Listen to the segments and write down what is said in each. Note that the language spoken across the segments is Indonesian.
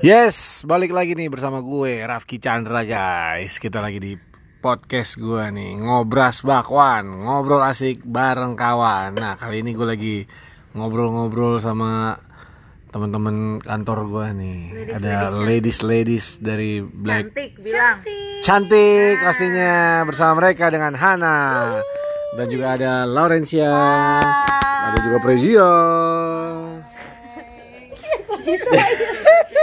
Yes, balik lagi nih bersama gue Rafki Chandra guys. Kita lagi di podcast gue nih ngobras bakwan, ngobrol asik bareng kawan. Nah kali ini gue lagi ngobrol-ngobrol sama teman-teman kantor gue nih. Ladies, Ada ladies, ladies dari Black Cantik bilang. cantik pastinya bersama mereka dengan Hana dan juga ada Laurencia, ada juga Prezia.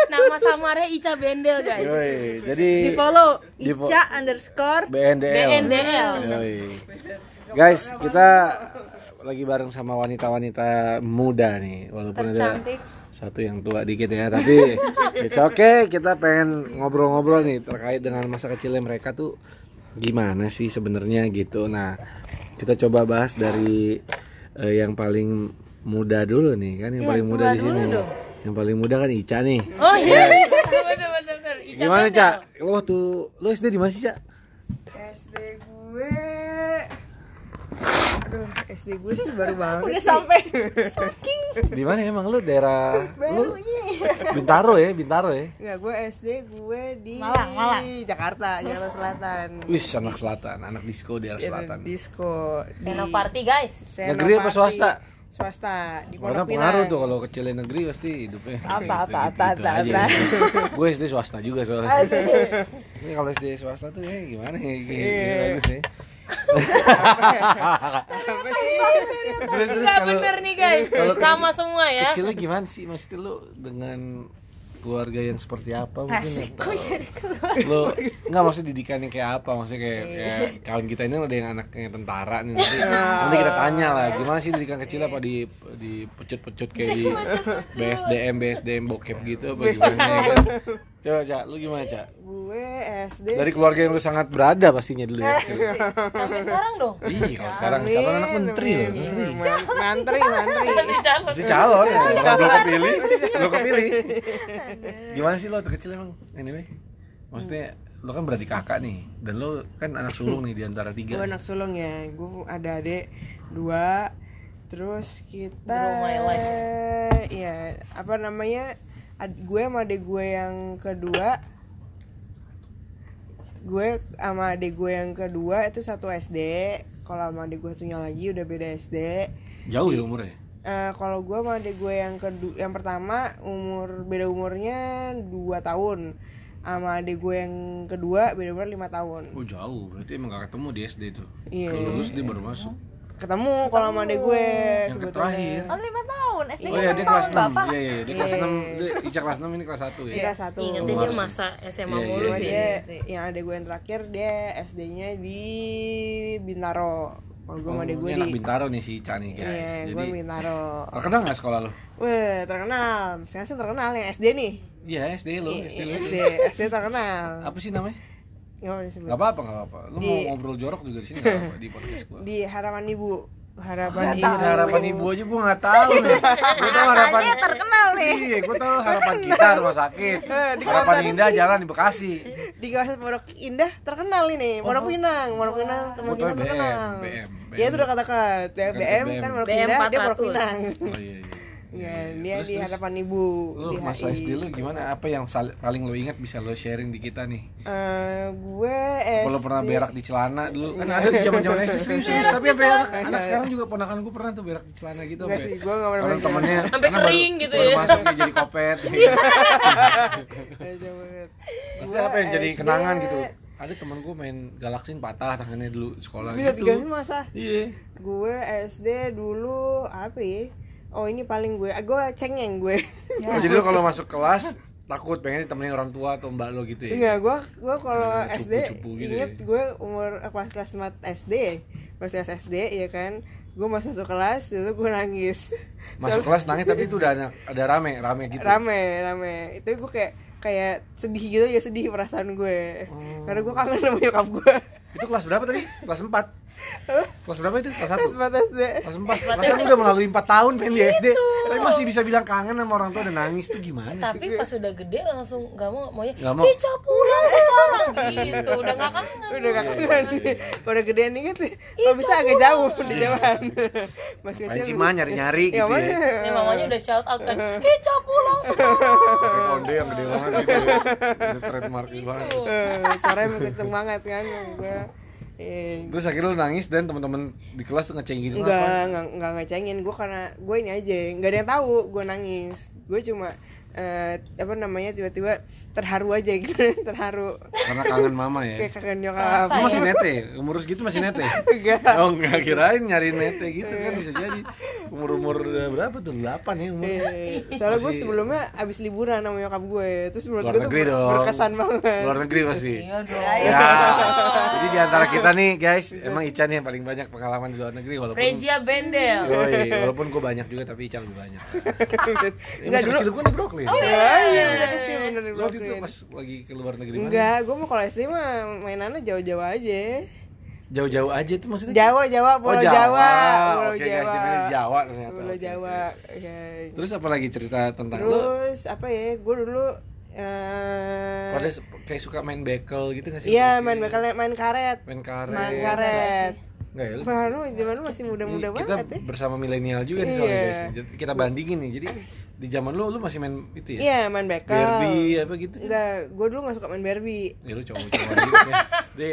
Nama samarnya Ica Bendel guys. Yoi, jadi Di follow Ica underscore BNDL. BNDL. Yoi. Guys, kita lagi bareng sama wanita-wanita muda nih, walaupun ada Tercantik. satu yang tua dikit ya, tapi it's okay. Kita pengen ngobrol-ngobrol nih terkait dengan masa kecilnya mereka tuh gimana sih sebenarnya gitu. Nah, kita coba bahas dari eh, yang paling muda dulu nih kan, yang paling muda di sini. Yang paling muda kan Ica nih. Oh iya. Bener bener bener. Ica Gimana. Cak? Lo waktu lo SD di mana sih Cak? SD gue Aduh SD gue sih baru banget Udah sih. sampai. Di mana emang lu daerah lu Bintaro ya, Bintaro ya. Enggak gue SD gue di Malang, Malang. Jakarta Jakarta Selatan Wih, anak selatan, anak disco di arah Ya, selatan. Disco di Seno Party guys. Negeri apa swasta? Swasta di Karena Pondok pengaruh Pinang tuh kalau kecilin negeri pasti hidupnya Apa, gitu, apa, gitu, apa, gitu apa, aja. apa. Gue SD swasta juga soalnya. Ini kalau SD swasta tuh ya gimana ya? Iya. bagus ya. Apa sih? Terus terus Gak kalau bener nih guys. kalau Sama semua ya. kecilnya gimana sih maksudnya lu dengan keluarga yang seperti apa mungkin atau lo nggak maksud didikannya kayak apa? Maksudnya kayak, Iya. kayak kawan kita ini ada yang anaknya tentara nih nanti, nanti kita tanya lah gimana sih didikan kecil apa di di pecut-pecut kayak di BSDM BSDM bokep gitu apa gimana ya kan? coba cak lu gimana cak? Gue SD dari keluarga yang lu sangat berada pastinya dulu ya Sampai sekarang dong. Ih, kalau sekarang calon anak menteri loh, menteri. Mantri, mantri. Masih calon. Masih calon. ya, belum kepilih, belum kepilih. Gimana sih lo waktu kecil emang? Anyway, maksudnya lo kan berarti kakak nih, dan lo kan anak sulung nih di antara Gue tiga. anak sulung ya, gue ada adik dua, terus kita, ya apa namanya, ad- gue sama adik gue yang kedua, gue sama adik gue yang kedua itu satu SD, kalau sama adik gue satunya lagi udah beda SD. Jauh ya umurnya? Eh, kalau gue sama adik gue yang kedua, yang pertama umur beda umurnya 2 tahun, sama adik gue yang kedua beda umur lima tahun. Oh jauh, berarti emang gak ketemu di SD tuh. Iya. Kalau lulus dia baru masuk. ketemu kalau sama adik gue Yang sebetulnya. terakhir. Oh lima tahun. SD Oh iya dia kelas 6 Iya iya dia kelas 6 dia Ica kelas 6 ini kelas 1 ya. Iya satu. Ingetnya dia masa SMA Iya, mulu iya, sih. dia yang adik gue yang terakhir dia SD-nya di Bintaro. Kalau gue Oh, gue ini di anak Bintaro nih si Ica nih guys. Iya, Jadi gue Bintaro. terkenal gak sekolah lo? Wah, terkenal. Sekarang sih terkenal yang SD nih. Iya SD lo, SD lo. SD, SD terkenal. Apa sih namanya? Nggak mau. Gak apa-apa, gak apa-apa. Lu mau Di- ngobrol jorok juga di sini gak apa-apa di podcast gua. Di harapan ibu. Harapan ibu. harapan ibu aja gua gak tahu nih. Gua tahu harapan terkenal nih. Iya, gua tahu harapan kita rumah sakit. Eh, di Harapan kawasan- Indah jalan di Bekasi. Di kawasan Pondok Indah terkenal ini, Pondok Pinang, Pondok Pinang, Pondok Gua tahu Pinang BM, terkenal. BM, Dia tuh udah kata-kata, ya Kan BM BM. kan Pondok BM Indah, dia Pondok 400. Pinang. Oh iya iya. Iya, dia Terus, di terus, hadapan ibu. Lu di masa HI. SD lu gimana? Apa yang sal- paling lu ingat bisa lu sharing di kita nih? Eh, gue SD. Kalau pernah berak di celana dulu kan ada di zaman-zaman SD serius, serius. tapi sampai anak, anak sekarang juga ponakan gue pernah tuh berak di celana gitu Enggak sih, gue nggak pernah Karena berak. temennya Sampai karena baru- kering gitu baru ya. masuk jadi kopet. Banget. Maksudnya apa yang jadi kenangan gitu? Ada temen gue main galaksin patah tangannya dulu di sekolah Bisa gitu. tiga sih masa? Iya. Gue SD dulu apa ya? Oh ini paling gue, ah, gue cengeng gue. Oh, jadi lu kalau masuk kelas takut pengen ditemenin orang tua atau mbak lo gitu ya? Enggak, gue gue kalau Nah, SD cupu-cupu gitu inget ya. gue umur eh, pas kelas 4 SD, pas kelas SD ya kan, gue masuk masuk kelas itu gue nangis. Masuk kelas nangis tapi itu udah ada, ada rame, rame gitu. Rame, rame. Itu gue kayak kayak sedih gitu ya sedih perasaan gue. Oh. Karena gue kangen sama nyokap gue. Itu kelas berapa tadi? Kelas 4. Kelas berapa itu? Kelas Kelas 1? 4 SD. Kelas 4. Kelas udah melalui 4 tahun pengen di SD. Tapi masih bisa bilang kangen sama orang tua dan nangis tuh gimana sih? Tapi pas udah gede langsung nggak mau maunya Nggak mau. Ica pulang sekarang gitu udah nggak kangen Udah gak kangen Udah gedean nih gitu Kalau bisa agak jauh di jauhan Masih Main kecil sih mah nyari-nyari Ya gitu ya. ya mamanya udah shout out kan Ica pulang sekarang konde yang gede banget gitu. ya. Itu trademark banget. Eh, Suaranya emang kenceng banget kan Eh, Terus akhirnya lu nangis dan teman-teman di kelas tuh ngeceng gitu Enggak, enggak, enggak ngecengin. Gue karena gue ini aja Enggak ada yang tahu gue nangis. Gue cuma eh, apa namanya tiba-tiba terharu aja gitu terharu Karena kangen mama ya. kayak kangen nyokap Lu masih nete, umur segitu masih nete. enggak Oh enggak kirain nyari nete gitu kan bisa jadi. Umur-umur udah berapa tuh? 8 ya umur. Eh, soalnya gue sebelumnya abis liburan sama nyokap gue terus menurut Luar gue tuh dong. berkesan banget Luar negeri pasti. iya Ya. Jadi di antara kita nih guys, emang Ica nih yang paling banyak pengalaman di luar negeri walaupun Regia Bendel walaupun gue banyak juga tapi Ica lebih banyak. Ya, Enggak dulu kecil gue di Brooklyn. Oh iya, udah kecil bener di Lu waktu itu pas lagi ke luar negeri mana? Enggak, gue mau kalau SD mah mainannya jauh-jauh aja. Jauh-jauh aja tuh maksudnya. Jawa, Jawa, Oh, Pulau Jawa, Pulau Oke, guys, Jawa. jadi Jawa ternyata. Pulau Oke, Jawa. Oke. Terus apa lagi cerita tentang lu? Terus apa ya? Gue dulu eh Pada kayak suka main bekel gitu gak sih? Iya, main bakal main karet. Main karet. Main karet. Enggak ya? lu? Baru zaman lu masih muda-muda kita banget ya. bersama milenial juga nih soalnya Iya. guys. Jadi kita bandingin nih. Jadi di zaman lu lu masih main itu ya? Iya, main bekel. Barbie apa gitu? Enggak, gue dulu gak suka main Barbie. Ya lu cowok-cowok gitu kan. Dia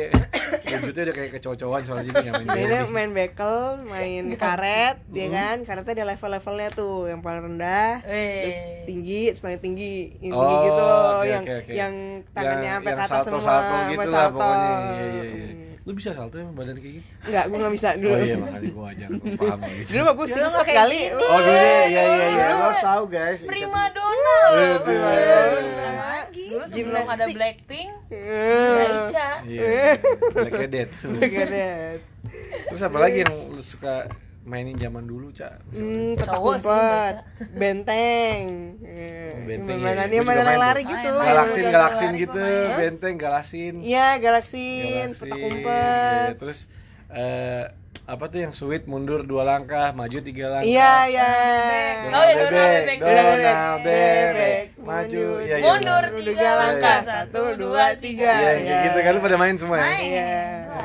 wujudnya udah kayak kecocokan soalnya jadi main Mainnya Barbie. main bekel, main karet, ya kan? Karetnya ada level-levelnya tuh, yang paling rendah, Eh. terus tinggi, terus paling tinggi, yang Oh, tinggi gitu, oke, yang yang tangannya Yang- sampai yang ke atas semua, salto-salto gitu lah salto. pokoknya. Iya, iya, iya. Hmm. Lu bisa salto emang badan kayak gitu? Enggak, gue gak bisa dulu. Oh iya makanya gua aja gua paham gitu. Dulu mah gue Dulu singset mah kayak kali. gini. Oh dulu iya iya iya lo harus tahu guys. prima Eh, loh prima Iya. dulu sebelum ada Gimnastik. Blackpink ada Ica Iya. Black Cadet. Keren. Terus apa lagi yang lu suka mainin zaman dulu, Cak? Hmm, petak umpet, benteng. Benteng, iya. Mainannya Gua juga mainan main lari tuh. gitu. Main, Galaksin main. galaksin lari gitu, pokoknya. benteng galaksin. Iya, galaksin, Galaksin. petak umpet. Iya, Terus eh apa tuh yang sweet mundur dua langkah, maju tiga langkah. Iya, iya. Oh, iya, Donald Bebek. Donald bebek, Bebek. maju, Mundur. iya, iya, mundur tiga langkah, satu, dua, tiga. Iya, kayak gitu kan pada main semua ya. Iya.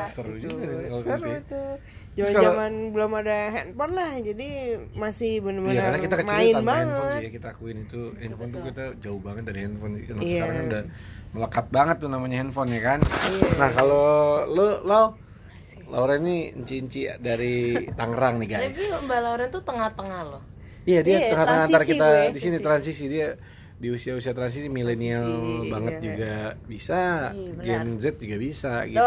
Seru juga kalau Seru gitu. ya. tuh. Zaman belum ada handphone lah, jadi masih Iya benar-benar karena kita kecil main tanpa handphone banget. sih ya, kita akuin itu. Handphone tuh kita jauh banget dari handphone Anak Iya. sekarang kan udah melekat banget tuh namanya handphone ya kan? Iya. nah kalau lu lo Laura ini enci-enci dari Tangerang nih guys. Tapi Mbak Lauren tuh tengah-tengah loh. Iya dia Iya, tengah-tengah antara kita gue, di sini transisi. dia di usia-usia transisi milenial banget iya. juga bisa. Iya. Gen Z juga bisa gitu.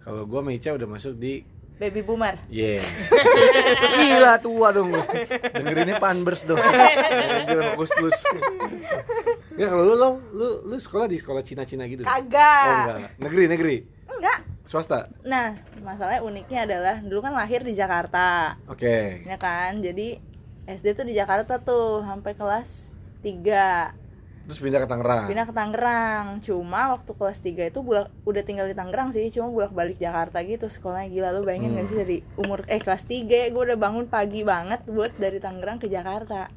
Kalau gua sama Ica udah masuk di Baby boomer. Yeah. Gila tua dong lu. Dengerinnya Panbers dong. Gila fokus plus. Ya kalau lu lo lu lu sekolah di sekolah Cina-Cina gitu. Kagak. Oh enggak. Negeri, negeri. Enggak. Swasta. Nah, masalahnya uniknya adalah dulu kan lahir di Jakarta. Oke. Ya kan? Jadi SD tuh di Jakarta tuh sampai kelas 3 Terus pindah ke Tangerang. pindah ke Tangerang cuma waktu kelas 3 itu bulak, udah tinggal di Tangerang sih cuma bolak balik Jakarta gitu sekolahnya gila lu bayangin gak sih Hmm. dari umur eh kelas 3 gue udah bangun pagi banget buat dari Tangerang ke Jakarta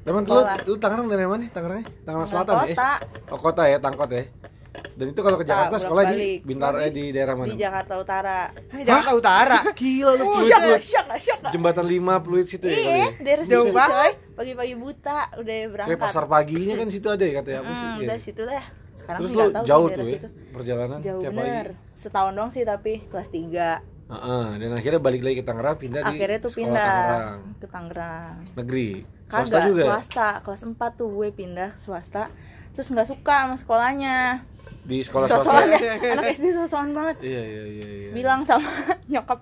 Emang lu, lu Tangerang dari mana? Tangerangnya? Tangerang Tangerang Selatan ya? kota. Oh kota ya, Tangkot ya. Dan itu kalau ke Jakarta sekolah di bolak-balik. Bintar eh di daerah mana? di Jakarta Utara Hai, Jakarta Utara. Gila lu shock gak shock gak? Jembatan 5 Pluit situ ya kali iya ya? daerah Jauh situ coy pagi-pagi buta udah berangkat Kayak pasar paginya kan situ ada ya katanya sih? hmm, Iya. udah situ lah sekarang Terus sih lu jauh tuh ya situ. perjalanan jauh tiap bener pagi. setahun doang sih tapi kelas 3 Heeh, dan akhirnya balik lagi ke Tangerang pindah di akhirnya tuh sekolah pindah Tangerang. ke Tangerang negeri swasta Kagak, juga ya? swasta. Kelas 4 tuh gue pindah swasta. Terus nggak suka sama sekolahnya. di sekolah Sosokan swasta ya. Anak SD sosokan banget. iya iya iya iya Bilang sama nyokap,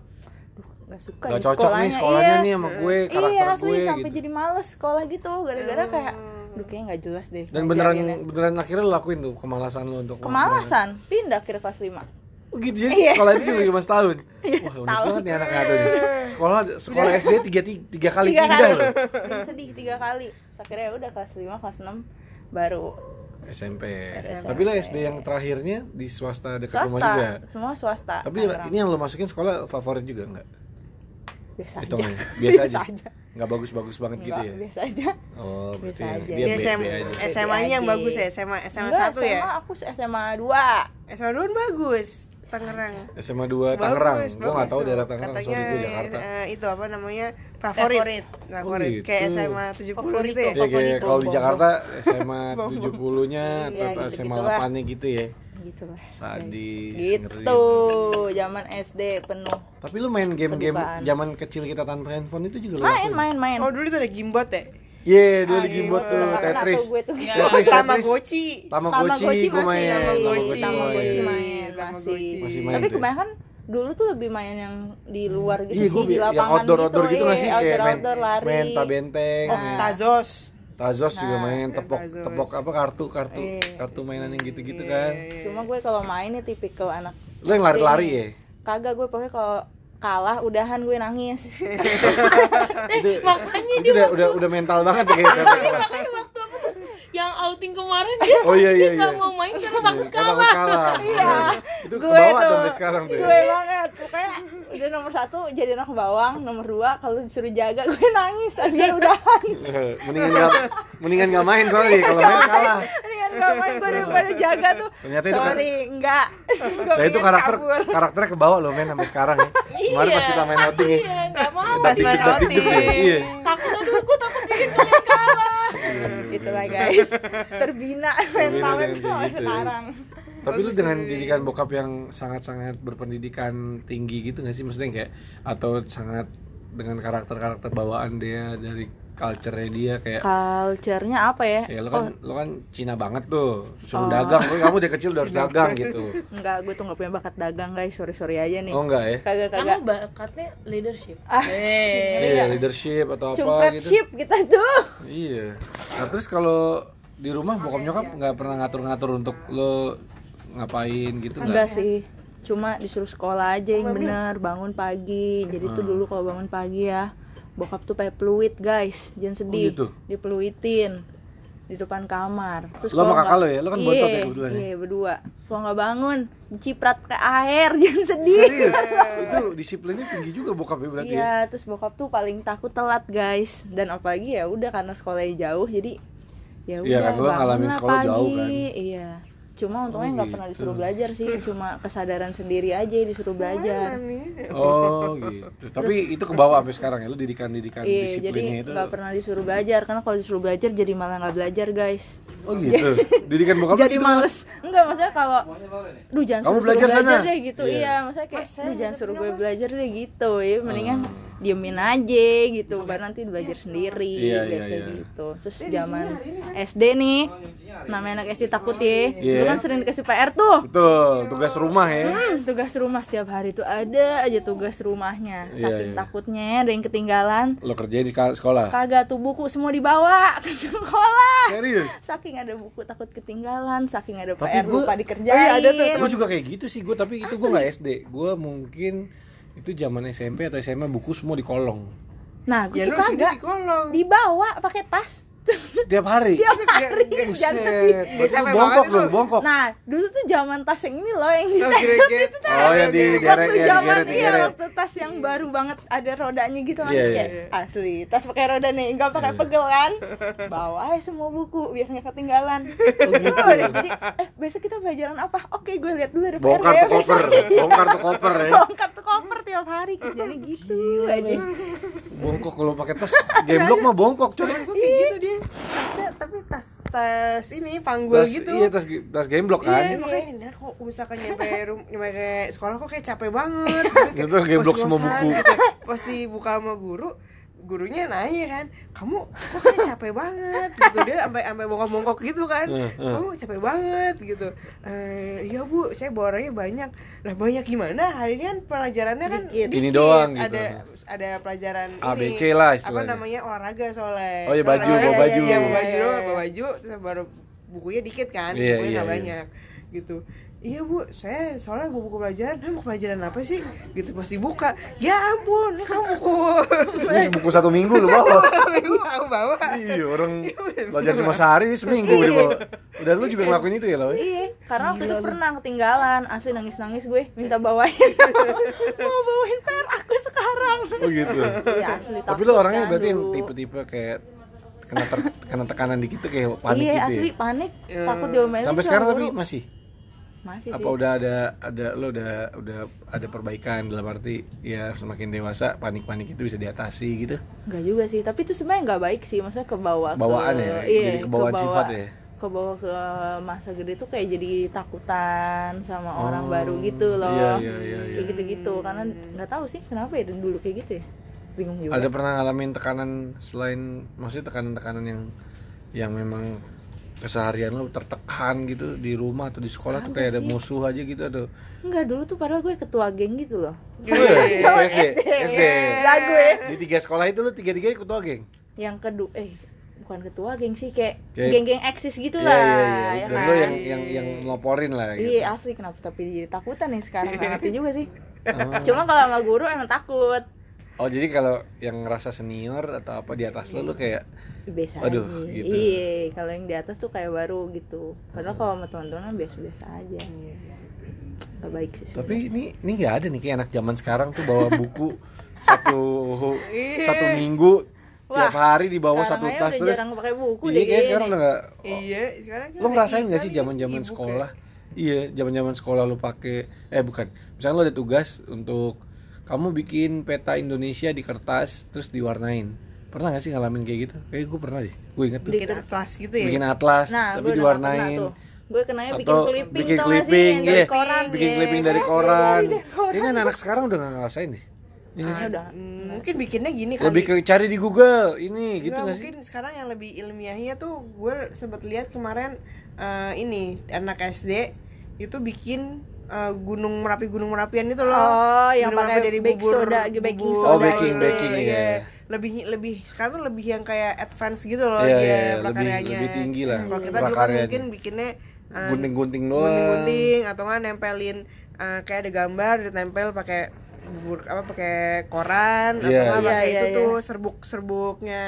"Duh, nggak suka Nggak di cocok sekolahnya." nih sekolahnya iya. nih sama gue karakter Iya, asli gue sampai gitu. jadi males sekolah gitu gara-gara kayak Duh kayaknya nggak jelas deh dan beneran ngajarinnya." beneran akhirnya lu lakuin tuh kemalasan lu untuk Kemalasan, pindah kira kelas 5 oh gitu jadi Iya. sekolah itu juga cuma setahun wah unik banget nih anak tuh sekolah sekolah SD tiga tiga, tiga kali Tiga pindah kali. loh Sedih tiga kali Terus akhirnya ya udah kelas 5, kelas 6 Baru SMP. SMP. Tapi lo SD yang terakhirnya di swasta dekat rumah swasta juga. semua swasta Tapi Tangerang. ini yang lo masukin sekolah favorit juga nggak? biasa aja Hitungannya biasa aja. Nggak bagus-bagus banget gitu Enggak, ya. biasa aja Oh, berarti Biasa aja. dia B, SM, B aja. SMA-nya yang bagus ya, SMA SMA Enggak, 1 ya. SMA aku SMA 2 SMA 2 bagus. Tangerang. SMA 2 Tangerang. Bagus, Gua nggak tahu daerah. Tangerang, Katanya sorry Jakarta. eh, itu apa namanya? Favorit. Favorit. Favorit. gitu. Kayak SMA 70 Favorit gitu ya. Iya kayak Favorit kalau di. Jakarta SMA 70-nya Iya, atau SMA gitu-gitulah. 8-nya gitu ya. gitu lah Sadis, gitu zaman SD penuh Tapi lu main game-game zaman kecil kita tanpa handphone itu juga lu main main main Oh, dulu tuh ada gimbot ya? Iya, dulu Ah, di gimbot iya, tuh. Tetris. Gue tuh Iya. Tetris, Sama Tetris. Tamagotchi, Tamagotchi gue main. masih Tamagotchi. Tamagotchi Iya, main masih Masih main tapi ya? kebanyakan dulu tuh lebih main yang di luar gitu Iya, sih di yang lapangan outdoor outdoor gitu iya, nggak sih kayak outdoor, main lari main tabenteng, Oh, main Tazos. tazos juga Nah, main tepok Tazos. tepok apa kartu kartu Iya. kartu mainan yang gitu-gitu Iya, kan. iya, iya. cuma gue kalau main nih tipikal anak Lu yang lari-lari ya? kagak gue pokoknya kalau kalah udahan gue nangis Itu makanya itu udah udah udah mental banget ya kayaknya. makanya waktu apa tuh yang outing kemarin dia Oh iya iya dia iya. mau main karena takut Iya, kalah kalah. Iya. Itu ke gue bawah tuh sampai sekarang tuh. gue banget pokoknya udah nomor satu jadi anak bawang nomor dua kalau disuruh jaga gue nangis biar udahan mendingan nggak mendingan nggak main soalnya kalau main kalah. Mendingan gak main gue daripada jaga tuh Ternyata itu sorry enggak Gue Nah itu karakter kabur. karakternya ke bawah loh men sampai sekarang ya. Kemarin pas kita main outing ya. iya nggak mau Pas main outing. Iya. takut aduh gue takut bikin kalian kalah Itulah guys Terbina mentalnya gitu ya. sekarang. Tapi lu dengan didikan bokap yang sangat-sangat berpendidikan tinggi gitu gak sih? Maksudnya kayak atau sangat dengan karakter-karakter bawaan dia dari culture-nya dia kayak Culture-nya apa ya? kayak lu kan lu kan Cina banget tuh. Suruh Oh. dagang lu kamu dari kecil udah harus dagang gitu. Enggak, gue tuh gak punya bakat dagang guys. Sorry-sorry aja nih. Oh enggak ya? Kagak kamu kagak bakatnya leadership? Ah, Eh. iya. Leadership atau apa Cumpret gitu. ship kita tuh. Iya. Nah terus kalau di rumah bokap nyokap nggak pernah ngatur-ngatur untuk lo ngapain gitu Enggak nggak sih Cuma disuruh sekolah aja yang bener Bangun pagi Jadi tuh Ah. dulu kalau bangun pagi ya Bokap tuh pakai peluit guys Jangan sedih gitu? Dipeluitin di depan kamar Terus Lo sama kalau kakak lo ya? Lo kan Iya, bontot ya kebetulan ya? Iya berdua Kalau nggak bangun Diciprat pakai air Jangan sedih serius itu disiplinnya tinggi juga bokapnya berarti ya Iya, terus bokap tuh paling takut telat, guys. Dan apalagi ya udah karena sekolahnya jauh, jadi ya udah Iya, kan, lo ngalamin lah sekolah jauh, pagi. kan? Iya. Cuma untungnya Oh, nggak pernah gitu. disuruh belajar sih, cuma kesadaran sendiri aja disuruh belajar. Oh gitu. Tapi itu ke bawah sampai sekarang ya. Lu didikan-didikan Iya, disiplinnya jadi itu. nggak pernah disuruh belajar karena kalau disuruh belajar jadi malah nggak belajar, guys. Oh gitu. Didikan bokap lu jadi gitu. males. Enggak, maksudnya kalau duh jangan Kamu suruh, belajar suruh belajar sana. deh gitu. Iya. Iya, maksudnya kayak duh jangan suruh gue belajar deh gitu. Ya mendingan diemin aja gitu, baru nanti belajar sendiri Iya, iya, biasa iya. gitu. Terus zaman SD nih, namanya anak SD takut ya. Iya. Kan sering dikasih PR tuh. Betul, tugas rumah ya. Hmm, tugas rumah setiap hari tuh ada aja tugas rumahnya. Iya, Saking iya. takutnya ada yang ketinggalan. Lo kerja di sekolah. Kagak tuh buku semua dibawa ke sekolah. Serius? Saking ada buku takut ketinggalan, saking ada Tapi PR gua- lupa Oh, dikerjain. iya, ada tuh, Gue juga kayak gitu sih. Gue tapi itu gue nggak SD. Gue mungkin itu zaman SMP atau SMA buku semua di kolong. Nah, gue Ya tuh kagak dibawa pakai tas. Tiap hari. Tiap hari jangan lu Sampai bongkok itu. bongkok. Nah, dulu tuh zaman tas yang ini loh yang Oh, bisa geret-geret. Oh, yang di deret waktu ya, zaman iya waktu tas yang baru banget ada rodanya gitu kan Iya, iya. kayak asli tas pakai roda nih nggak pakai pegel kan bawa aja semua buku biar nggak ketinggalan Oh, gitu. Udah, jadi eh besok kita pelajaran apa oke gue lihat dulu ada Bongkar tuh koper, bongkar tuh koper ya. bongkar tuh koper tiap hari kerjanya gitu aja Bongkok kalau pakai tas, gemblok mah bongkok. Kayak gitu dia. Tasnya tapi tas tas ini panggul Tas, gitu. Iya tas tas gemblok Iya, kan. makanya nah, kok misalkan nyampe rum, nyampe sekolah kok kayak capek banget. Gitu, geblok semua Ngos-ngosan buku. gitu. Pas dibuka sama guru, gurunya nanya kan, kamu kok kayak capek banget gitu dia sampai sampai bongkok-bongkok gitu kan. Eh, eh. Kamu capek banget gitu. Eh, iya Bu, saya boranya banyak. Lah banyak gimana? Hari ini kan pelajarannya kan Dikit. Ini doang gitu. Ada ada pelajaran A, B, ini. Lah Apa istilahnya. namanya? olahraga soalnya. Oh, iya, baju, bawa baju. Iya, bawa baju doang, iya, bawa baju terus baru bukunya dikit kan, Iya, bukunya nggak iya. banyak. gitu iya bu saya soalnya mau buku pelajaran nah mau pelajaran apa sih gitu pas dibuka ya ampun ini kamu buku Ini buku satu minggu lu bawa. minggu aku bawa Iya, orang belajar cuma sehari seminggu dia bawa. Udah lu juga ngelakuin itu ya, lo? Iya, karena waktu itu pernah ketinggalan, asli nangis-nangis gue minta bawain. Mau bawain PR aku sekarang. Oh gitu. Iya, asli Tapi takut lu orangnya berarti yang tipe-tipe kayak kena ter- kena tekanan dikit tuh kayak panik iya, gitu asli ya. panik, takut diomelin. Sampai sekarang tapi masih masih apa sih. udah ada ada lo udah udah ada perbaikan dalam arti ya semakin dewasa panik-panik itu bisa diatasi gitu. Enggak juga sih, tapi itu sebenarnya nggak baik sih, maksudnya ke bawah ke- Bawaan ya? Iya, Jadi kebawaan ke bawah- sifat ya? Ke bawah ke masa gede tuh kayak jadi takutan sama orang Oh, baru gitu loh. iya, iya, iya, iya. Kayak gitu-gitu, karena nggak tahu sih kenapa ya dulu kayak gitu ya. Bingung juga. Ada pernah ngalamin tekanan selain maksudnya tekanan-tekanan yang yang memang keseharian lo tertekan gitu di rumah atau di sekolah tuh kayak ada musuh aja gitu atau Enggak, dulu tuh padahal gue ketua geng gitu loh. Oh iya, Cowok SD, SD. Lah gue Di tiga sekolah itu lu tiga-tiga ketua geng. yang kedua eh bukan ketua geng sih kayak Kayak- geng-geng eksis gitu Iya, lah iya, iya. ya Dan kan? lu yang yang yang meloporin lah gitu. Iya asli kenapa tapi jadi takutan nih sekarang ngerti juga sih. Oh. Cuma kalau sama guru emang takut. Oh, jadi kalau yang ngerasa senior atau apa di atas lu lu kayak Biasa Aduh, aja. gitu. Iya, kalau yang di atas tuh kayak baru gitu. Padahal kalau sama teman-teman biasa-biasa aja. Gak baik sih tapi ini ini nggak ada nih kayak anak zaman sekarang tuh bawa buku satu satu minggu tiap Wah, hari di bawah Sekarang satu tas udah terus jarang pakai buku iya deh kayak sekarang udah nggak iya sekarang kan lo ngerasain nggak sih e-book zaman zaman ya. sekolah iya zaman zaman sekolah lo pakai eh bukan misalnya lo ada tugas untuk kamu bikin peta Indonesia di kertas terus diwarnain pernah nggak sih ngalamin kayak gitu kayak gue pernah deh gue inget tuh bikin atlas gitu ya bikin atlas Nah, tapi diwarnain tuh. Gue kenanya bikin atau clipping bikin sih, clipping yang iya dari koran. bikin Iya. clipping dari koran dari koran. kayaknya anak sekarang udah nggak ngerasain deh Iya nggak Ah, sih? udah. Hmm, mungkin bikinnya gini kali lebih ke cari di Google ini gitu Enggak, nggak sih mungkin sekarang yang lebih ilmiahnya tuh gue sempat lihat kemarin eh, ini anak SD itu bikin eh, gunung merapi gunung merapian itu loh. Oh, yang Gunung pakai merapi dari baking bubur- soda, baking soda Oh, baking, gitu. baking, iya. lebih lebih sekarang tuh lebih yang kayak advance gitu loh Iya, dia iya, lebih lebih tinggi lah. Kalau kita dulu kan mungkin bikinnya eh, gunting-gunting doang. gunting-gunting atau nggak nempelin eh, kayak ada gambar ditempel pakai bubur apa pakai koran atau Iya, nggak iya. pakai Iya, itu iya, tuh serbuk serbuknya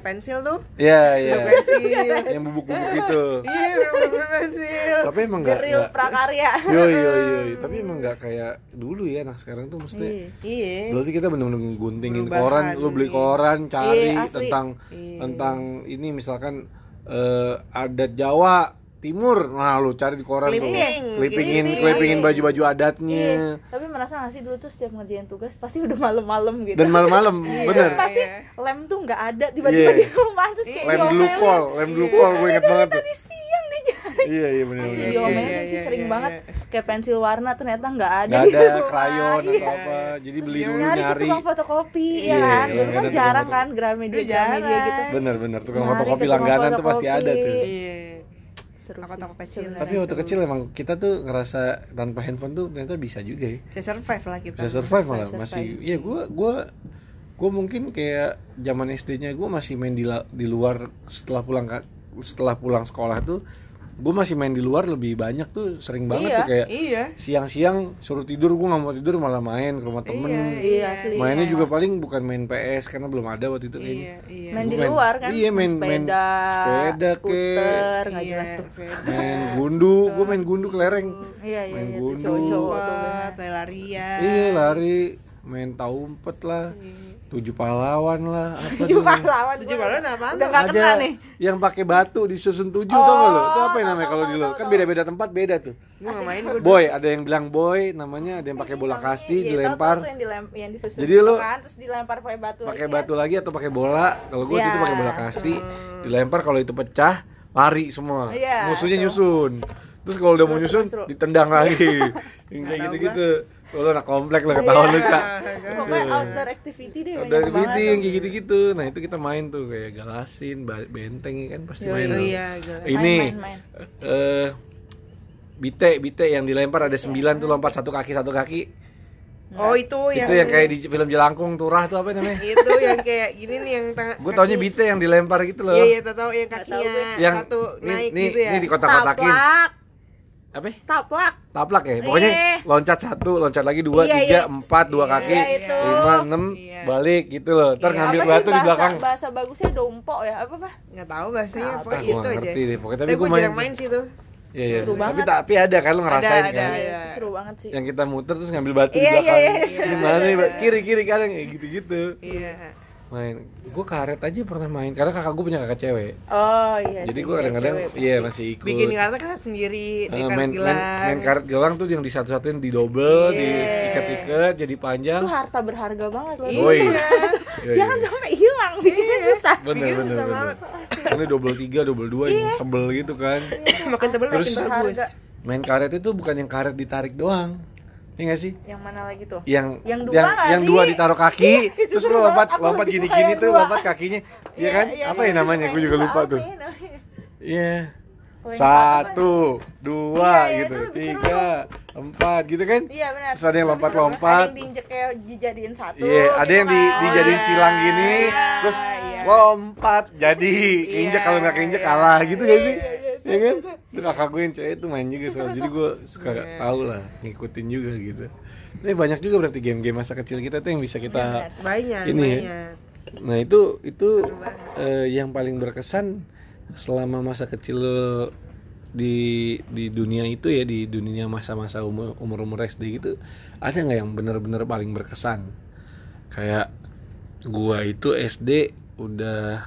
pensil tuh Iya iya. Serbuk pensil yang bubuk-bubuk itu. iya bener-bener pensil Tapi emang nggak Geril nggak- prakarya. Yo yo yo. Tapi emang nggak kayak dulu ya anak sekarang tuh mesti. Iya. iya Dulu tuh kita bener-bener guntingin Perubahan, koran, lu beli iya. koran, cari Iya, tentang Iya. tentang ini misalkan eh, adat Jawa Timur, nah lu cari di koran tuh, Clipping, clippingin, clipping. clippingin baju-baju Iya. adatnya, Tapi merasa gak sih dulu tuh setiap ngerjain tugas pasti udah malam-malam gitu. dan malam-malam, bener. Terus pasti Iya. lem tuh nggak ada tiba-tiba Iya. di rumah terus kayak Lem diomelin. glukol, lem glukol, gue inget banget tuh. Tadi siang dicari. Iya iya bener Iya, bener. Iya, diomelin iya, sih iya, sering iya, banget iya. kayak pensil warna ternyata nggak ada Gak di ada krayon Iya. atau apa, jadi beli dulu nyari tukang fotokopi Iya, ya kan dulu kan tukang jarang kan Gramedia Iya, Gramedia gitu Bener-bener tukang Nyari fotokopi tukang langganan tuh pasti ada tuh. Seru Toko-toko sih, kecil. Tapi waktu kecil emang kita tuh ngerasa tanpa handphone tuh ternyata bisa juga ya. bisa survive lah kita Bisa survive malah Bisa masih. survive. Iya gua gua gua mungkin kayak zaman SD-nya gua masih main di la- di luar setelah pulang setelah pulang sekolah tuh gua masih main di luar lebih banyak tuh sering banget Iya. tuh kayak iya siang-siang suruh tidur gua nggak mau tidur malah main ke rumah temen. iya asli Mainnya iya. juga paling bukan main PS karena belum ada waktu itu kayaknya. iya iya main di Gua main- luar kan iya, main- main sepeda sepeda kek. skuter nggak Iya, jelas tuh sepeda. Main gundu, gua main gundu kelereng. iya iya main iya gundu. cowok-cowok lari-larian Iya lari, main tahu umpet lah, tujuh pahlawan lah, apa tujuh tuh? pahlawan Tujuh pahlawan apaan udah nggak kena Ada nih yang pakai batu disusun tujuh tau gak lo? Itu apa yang namanya kalau di lo? Kan tahu. beda-beda tempat beda tuh. main Boy, ada yang bilang boy, namanya ada yang pakai bola Iya, kasti tahu, dilempar, yang dilem yang disusun Jadi gitu lu kan, terus dilempar pakai batu pakai lagi batu lagi atau pakai bola. Kalau gue Iya. itu pakai bola kasti, dilempar kalau itu pecah, lari semua. Iya, Musuhnya tuh. nyusun. Terus kalau udah mau nyusun, seru, seru. ditendang lagi. yang kayak gitu-gitu. Kalau anak komplek lah ketahuan lu, Cak. kan. pokoknya outdoor activity deh banget meeting tuh. kayak gitu-gitu. Nah, itu kita main tuh kayak galasin, benteng ya kan pasti Yoi. main. oh iya. Ini Main, main, eh bite bite yang dilempar ada sembilan tuh lompat satu kaki satu kaki. oh itu yang Itu yang kayak di film Jelangkung turah tuh apa namanya? itu yang kayak gini nih yang tengah Gue taunya bite yang dilempar gitu loh. iya iya tau tau yang tahu kakinya yang satu nih, naik nih, gitu ya nih di kotak-kotakin. Apa ya? taplak taplak ya pokoknya Iya. loncat satu loncat lagi dua Iya, tiga iya. empat dua Iya, kaki itu. lima enam Iya. balik gitu loh ntar Iya, ngambil batu di belakang bahasa bagusnya dompo ya apa apa nggak tahu bahasanya Ah, ah, pokoknya itu aja ngerti deh pokoknya tapi tapi gue main, main sih tuh Iya, iya. Seru tapi banget. tapi ada kan lu ngerasain Ada, kan ada. Iya, itu seru banget sih yang kita muter terus ngambil batu di Iya, iya, belakang iya. gimana nih Iya. kiri kiri kanan kayak gitu gitu iya main gue karet aja pernah main karena kakak gue punya kakak cewek oh iya jadi gue kadang-kadang iya masih ikut bikin kartu kan sendiri Eh, di main, main, gelang main karet gelang tuh yang di satu-satuin di double, Iya. diikat-ikat jadi panjang. itu harta berharga banget loh Oh iya. Iya. Iya, jangan iya. sampai hilang bikinnya susah bener bikin bener susah bener. banget. Ini double tiga, double dua yang tebel gitu kan. makin tebel makin Terus- bagus Main karet itu bukan yang karet ditarik doang. Iya gak sih? yang mana lagi tuh Yang Yang dua yang, yang dua ditaruh kaki, itu terus lu lompat lompat gini-gini tuh, lompat kakinya. Iya kan? Apa ya namanya? Gue juga lupa tuh. ya? Iya. Yang Satu, dua Iya, iya, gitu, tiga, empat gitu kan? Iya benar. Terus ada yang lompat-lompat. Ada yang kayak dijadiin satu. Iya, ada gitu yang di, kan. dijadiin silang gini, Iya, terus iya. lompat jadi keinjek Iya, kalau nggak keinjek iya. kalah gitu gak sih? Iya, iya, Ya kan? Itu kakak gue yang cewek itu main juga soal jadi gue suka Iya. tahu lah ngikutin juga gitu. Tapi banyak juga berarti game-game masa kecil kita tuh yang bisa kita banyak Ini ya. banyak Nah itu itu eh, yang paling berkesan selama masa kecil lo di di dunia itu ya di dunia masa-masa umur umur umur SD gitu ada nggak yang bener-bener paling berkesan kayak gua itu SD udah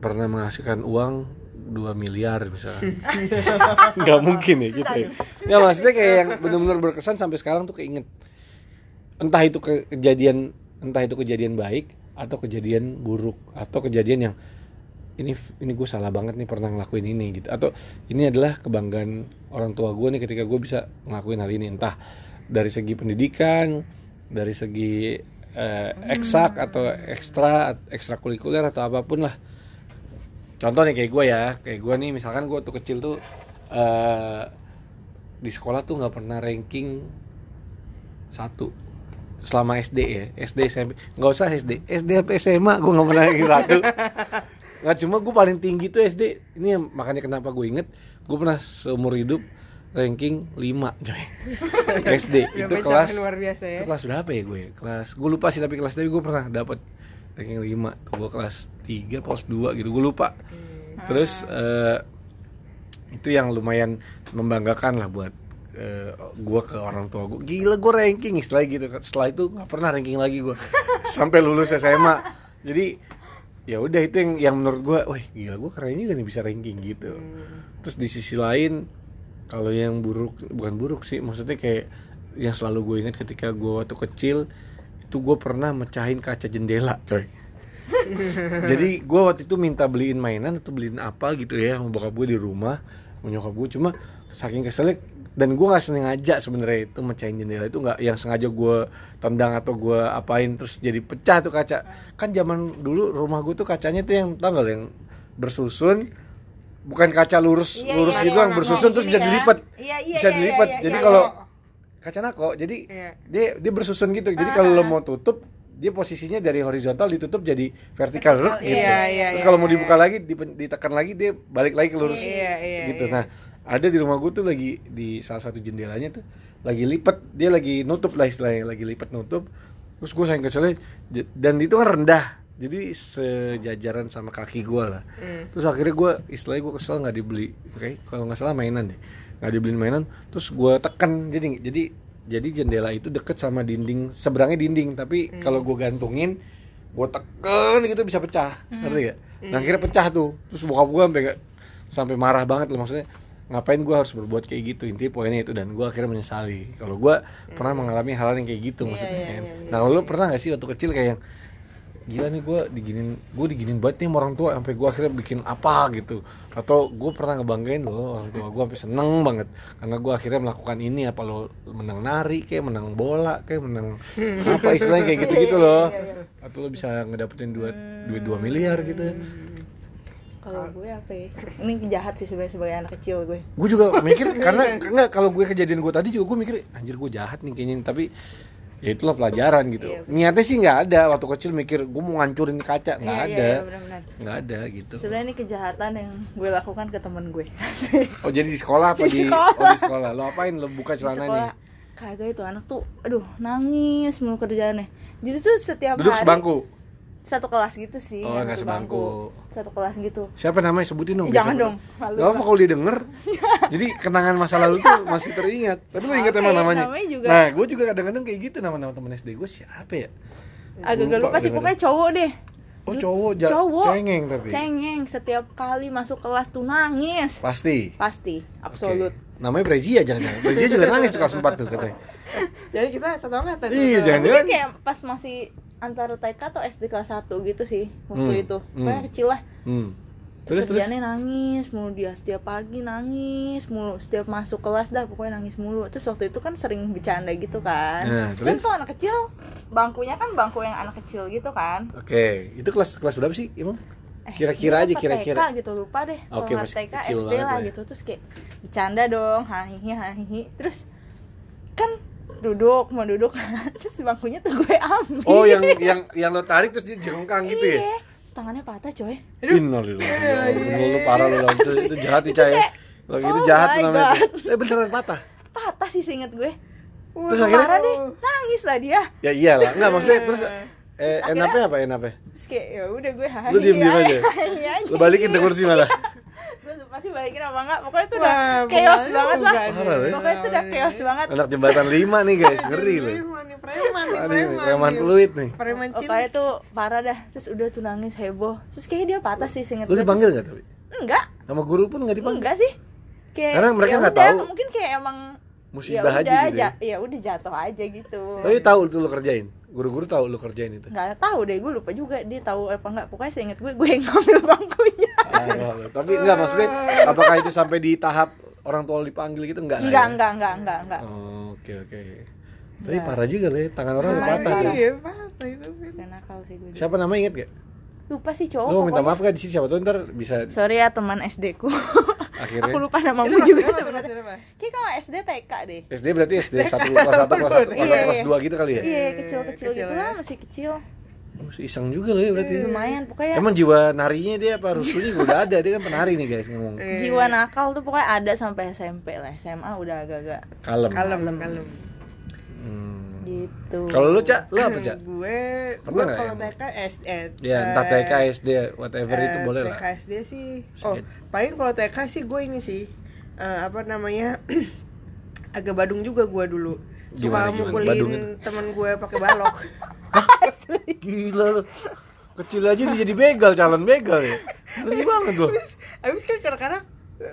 pernah menghasilkan uang 2 miliar misalnya. Nggak mungkin ya gitu ya. Ya maksudnya kayak yang bener-bener berkesan sampai sekarang tuh keinget. Entah itu ke- kejadian entah itu kejadian baik atau kejadian buruk atau kejadian yang ini ini gue salah banget nih pernah ngelakuin ini gitu. Atau ini adalah kebanggaan orang tua gue nih ketika gue bisa ngelakuin hal ini. Entah dari segi pendidikan dari segi eh, eksak atau ekstra ekstrakurikuler atau apa pun lah contoh nih kayak gue ya. Kayak gue nih misalkan gue tuh kecil tuh eh, di sekolah tuh nggak pernah ranking satu. Selama SD ya. SD SMP nggak usah SD SD sampai SMA gue nggak pernah ranking satu. Nggak cuma gue paling tinggi tuh SD ini yang makanya kenapa gue inget gue pernah seumur hidup ranking 5 coy. SD itu kelas luar biasa ya. itu kelas berapa ya gue kelas gue lupa sih tapi kelas tapi gue pernah dapat ranking 5 gue kelas 3 kelas 2 gitu gue lupa. Terus eh, itu yang lumayan membanggakan lah buat eh, gue ke orang tua gue gila gue ranking setelah gitu setelah itu nggak pernah ranking lagi gue sampai lulus SMA jadi ya udah itu yang yang menurut gue wah gila gue keren juga nih bisa ranking gitu. Terus di sisi lain kalau yang buruk bukan buruk sih maksudnya kayak yang selalu gue ingat ketika gue waktu kecil itu gue pernah mecahin kaca jendela coy jadi gue waktu itu minta beliin mainan atau beliin apa gitu ya sama bokap gue di rumah sama nyokap gue cuma saking keselnya dan gue nggak sengaja sebenarnya itu mecahin jendela itu nggak yang sengaja gue tendang atau gue apain terus jadi pecah tuh kaca. Kan zaman dulu rumah gue tuh kacanya tuh yang lo, yang bersusun bukan kaca lurus Iya, lurus iya, gitu iya, yang nako bersusun terus gini bisa kan. dilipat Iya, iya, bisa iya, dilipat iya, jadi iya, kalau kaca nako jadi Iya. dia dia bersusun gitu. Jadi kalau lo mau tutup dia posisinya dari horizontal ditutup jadi vertikal gitu. Iya, iya, terus iya, kalau mau iya. dibuka lagi ditekan lagi dia balik lagi ke lurus. Iya, iya, gitu. iya. nah ada di rumah gue tuh lagi di salah satu jendelanya tuh lagi lipat dia lagi nutup lah istilahnya lagi lipat nutup. Terus gue sayang keselnya dan itu kan rendah. Jadi sejajaran sama kaki gue lah. Hmm. terus akhirnya gue istilahnya gue kesel nggak dibeli. Oke kalau nggak salah mainan deh. Nggak dibeliin mainan terus gue tekan. Jadi jadi jadi jendela itu deket sama dinding. Seberangnya dinding tapi kalau gue gantungin gue tekan gitu bisa pecah. Ngerti gak? Nah akhirnya pecah tuh. Terus bokap gue sampai gak- sampai marah banget loh. Maksudnya ngapain gue harus berbuat kayak gitu? Intinya poinnya itu. Dan gue akhirnya menyesali. Kalau gue pernah mengalami hal yang kayak gitu Iya, maksudnya iya, kan. iya, iya. nah kalau lu pernah gak sih waktu kecil kayak yang gila nih gue diginin gue diginin banget nih sama orang tua sampai gue akhirnya bikin apa gitu. Atau gue pernah ngebanggain loh orang tua gue sampai seneng banget. Karena gue akhirnya melakukan ini apa lo menang nari kayak menang bola kayak menang apa istilahnya kayak gitu gitu loh. atau lo bisa ngedapetin dua duit dua miliar gitu. Kalau gue apa ya? Ini jahat sih sebenarnya sebagai anak kecil gue. gue juga mikir karena enggak kalau gue kejadian gue tadi juga gue mikir anjir gue jahat nih kayaknya tapi ya itulah pelajaran gitu. Iya, bener. niatnya sih nggak ada. Waktu kecil mikir gue mau ngancurin kaca. Nggak Iya, ada iya, iya, benar-benar. nggak ada gitu. Sebenarnya ini kejahatan yang gue lakukan ke temen gue oh jadi di sekolah apa Di di, sekolah. oh di sekolah. Lo apain? Lo buka celananya sekolah. kagak itu anak tuh aduh nangis mulu kerjaannya. Jadi tuh setiap duduk hari sebangku satu kelas gitu sih Oh, nggak satu sebangku. satu kelas gitu. Siapa namanya? Sebutin dong jangan dong siapa- malu. Gak apa kalau dia denger Jadi kenangan masa lalu tuh masih teringat. Tapi lo ingat emang namanya. namanya juga- Nah gue juga kadang-kadang kayak gitu. Nama-nama temen SD gue siapa ya? Agak-agak Lupa lupa sih pokoknya cowok deh. Oh cowok, ja- cowok. cengeng tapi. Cengeng. Setiap kali masuk kelas tuh nangis. Pasti. Pasti. Absolut. Namanya Brezia jangan-jangan Brezia juga nangis kelas 4 tuh katanya. Jadi kita satu angkatan. Iya, jangan- mungkin kayak pas masih antara TK atau SD kelas 1 gitu sih waktu Hmm, itu hmm. pokoknya kecil lah hmm. Terus terus kerjaannya nangis mulu dia setiap pagi nangis mulu setiap masuk kelas dah pokoknya nangis mulu terus waktu itu kan sering bercanda gitu kan Nah, kan terus? tuh anak kecil bangkunya kan bangku yang anak kecil gitu kan Oke, itu kelas kelas berapa sih emang? Eh, Kira-kira aja, kira-kira. Gitu lupa deh kalau masih TK SD lah ya. gitu terus kayak bercanda dong hahihi hahihi terus kan duduk mau duduk terus bangkunya tuh gue ambil Oh yang yang yang lo tarik terus dia jengkang gitu ya? iya setengahnya patah coy Innalillahi ya ampun, lu parah lu itu, itu jahat nih Cai. Lo gitu Oh jahat tuh namanya. Eh beneran patah. patah sih seinget gue Terus akhirnya parah deh nangis lah dia ya iyalah. Enggak maksudnya terus eh Terus enaknya apa enaknya? terus kayak ya udah gue hahihi Lu aja? hahihi aja. Lu balikin tuh kursi malah. sih balikin apa enggak pokoknya itu udah Wah, chaos banget lah ya. pokoknya itu udah chaos banget Anak jembatan 5 nih guys, ngeri lu. Preman nih, preman nih, Ini preman. fluid nih. Preman pokoknya cilik. itu parah dah terus udah tuh nangis heboh terus kayaknya dia patah sih seinget Lu dipanggil enggak tapi? Enggak Sama guru pun enggak dipanggil. enggak sih kayak Karena mereka ya nggak tahu. mungkin kayak emang Musibah ya aja udah gitu ya. ya udah jatuh aja gitu Tapi tahu tuh lu kerjain. Guru-guru tahu lu kerjain itu. nggak tahu deh gue lupa juga dia tahu apa enggak pokoknya seinget gue gue yang ngambil bangkunya Ah, tapi enggak maksudnya apakah itu sampai di tahap orang tua dipanggil gitu enggak? enggak ya? enggak enggak enggak enggak Oh, oke oke. Tapi parah juga lah ya, tangan orang udah patah. Iya, patah itu. Nakal sih gue Siapa nama inget gak? lupa sih cowok Lu mau minta pokoknya. maaf gak di sini siapa tuh ntar bisa sorry ya teman SD ku akhirnya. aku lupa namamu Itu juga sebenarnya kayak kalau SD TK deh SD berarti SD 1 kelas 1 kelas 1 kelas, Iya, kelas iya. 2 gitu kali ya? iya kecil kecil kecil gitu ya. lah masih kecil Masih iseng juga loh ya berarti. lumayan pokoknya Emang jiwa narinya dia apa rusuhnya udah ada dia kan penari nih guys ngomong. Jiwa nakal tuh pokoknya ada sampai SMP lah SMA udah agak-agak Kalem. Kalem, kalem. Gitu Kalau lu Cak, lu apa Cak? gue Pernah gue kalau TK SD Ya entah eh, TK, SD, whatever itu eh, boleh TK lah. SD sih oh paling kalau TK sih gue ini sih eh, apa namanya agak badung juga gue dulu? Badung mukulin temen gue pakai balok Gila lu. Kecil aja dia jadi begal, calon begal ya. Ngeri banget lu. abis kan kadang-kadang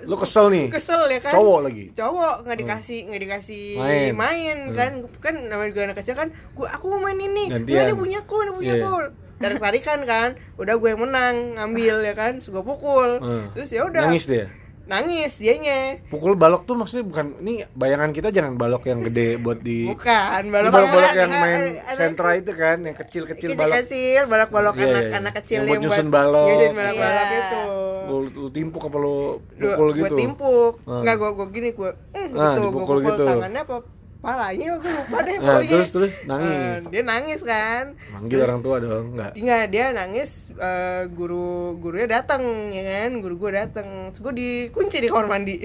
Lu kesel nih. kesel ya kan Cowok lagi. cowok nggak dikasih nggak dikasih Main. main, Hmm. kan kan namanya juga anak kecil kan gua aku mau main ini. Nah, ini punya aku ini punya aku tarik tarikan kan udah gue yang menang ngambil ya kan terus gue pukul Hmm. terus ya udah Nangis dia. Nangis dianya Pukul balok tuh maksudnya bukan ini bayangan kita jangan balok yang gede buat di bukan balok balok-balok anak- yang main anak- sentra itu kan, yang kecil-kecil kecil balok. kecil balok balok Iya, anak iya. anak kecil Yang buat nyusun balok. nyusun balok balok Iya. itu Lu, lu timpuk apa lu pukul gue gitu? timpuk Hmm. nggak gue gue gini gue mm, Ah, gitu gue dipukul pukul gitu. tangannya apa palanya gue lupa deh Nah, pokoknya terus terus nangis. dia nangis kan Manggil Terus- orang tua dong, enggak. Iya dia nangis eh, guru gurunya datang ya kan guru gue datang terus gue dikunci di kamar mandi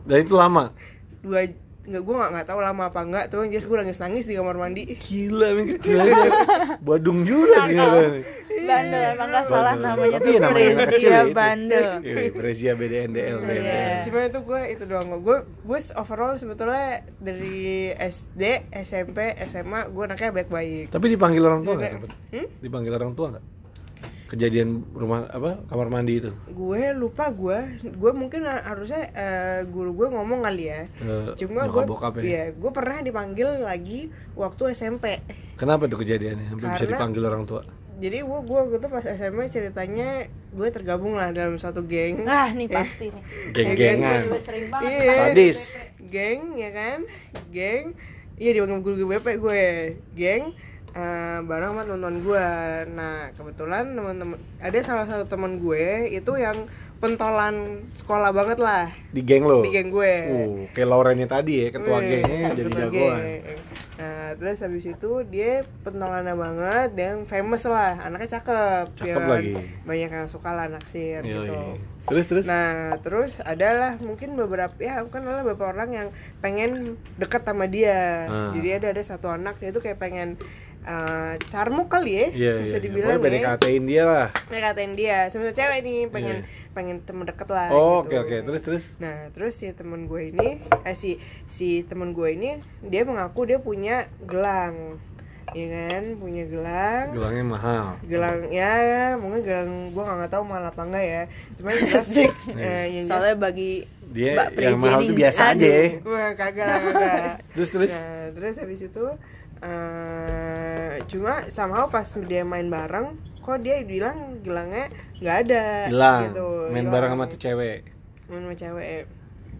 Dan itu lama. dua nggak gue nggak nggak tahu lama apa enggak tuh just gue nangis nangis di kamar mandi Gila, yang kecil. Badung juga dia. bandel emang gak salah Bandel. namanya Tapi tuh ya namanya anak kecil ya bandel Iya, Brezia BDNDL, Iya. BDNDL. cuma itu gue itu doang gue gue overall sebetulnya dari SD SMP SMA gue anaknya baik baik Tapi dipanggil orang tua nggak sempet? Hmm? Dipanggil orang tua nggak? Kejadian rumah apa kamar mandi itu? gue lupa gue gue mungkin harusnya eh, guru gue ngomong kali ya Ke cuma gue ya? iya gue pernah dipanggil lagi waktu SMP Kenapa tuh kejadiannya? Sampai bisa Karena- dipanggil orang tua? jadi gue gue gitu pas SMA ceritanya gue tergabung lah dalam satu geng ah nih pasti nih Geng-gengan. gue sering banget Iya. Sadis. geng ya kan geng iya dipanggil guru gue BP gue geng eh, bareng sama teman gue nah kebetulan teman-teman ada salah satu teman gue itu yang pentolan sekolah banget lah Di geng lo? di geng gue Uh, kayak Laurennya tadi ya, ketua Wih, gengnya ketua jadi geng. jagoan. Nah, terus habis itu dia pentolana banget dan famous lah, anaknya cakep. Cakep kan. lagi. Banyak yang suka lah naksir Yoi. gitu. terus terus Nah, terus adalah mungkin beberapa ya kan ada beberapa orang yang pengen deket sama dia. Ah. Jadi ada ada satu anak dia tuh kayak pengen eh, carmuk kali ya, iya bisa iya dibilang pokoknya ya. PDKT-in dia lah Merekatain dia, sebenarnya cewek nih pengen pengen temen deket lah. oh oke gitu. oke terus terus Nah, terus si temen gue ini, eh si si temen gue ini dia mengaku dia punya gelang, ya kan, punya gelang. gelangnya mahal Gelang ya, ya mungkin gelang gue nggak tahu mahal apa enggak ya. Cuma yang jelas, eh, yang jelas- Soalnya bagi dia Mbak yang mahal ini, biasa aja aduh. ya. Wah, kagak kagak. terus terus Nah, terus habis itu eh cuma somehow pas dia main bareng, kok dia bilang gelangnya nggak ada. hilang gitu, main hilang. bareng sama tuh cewek main sama cewek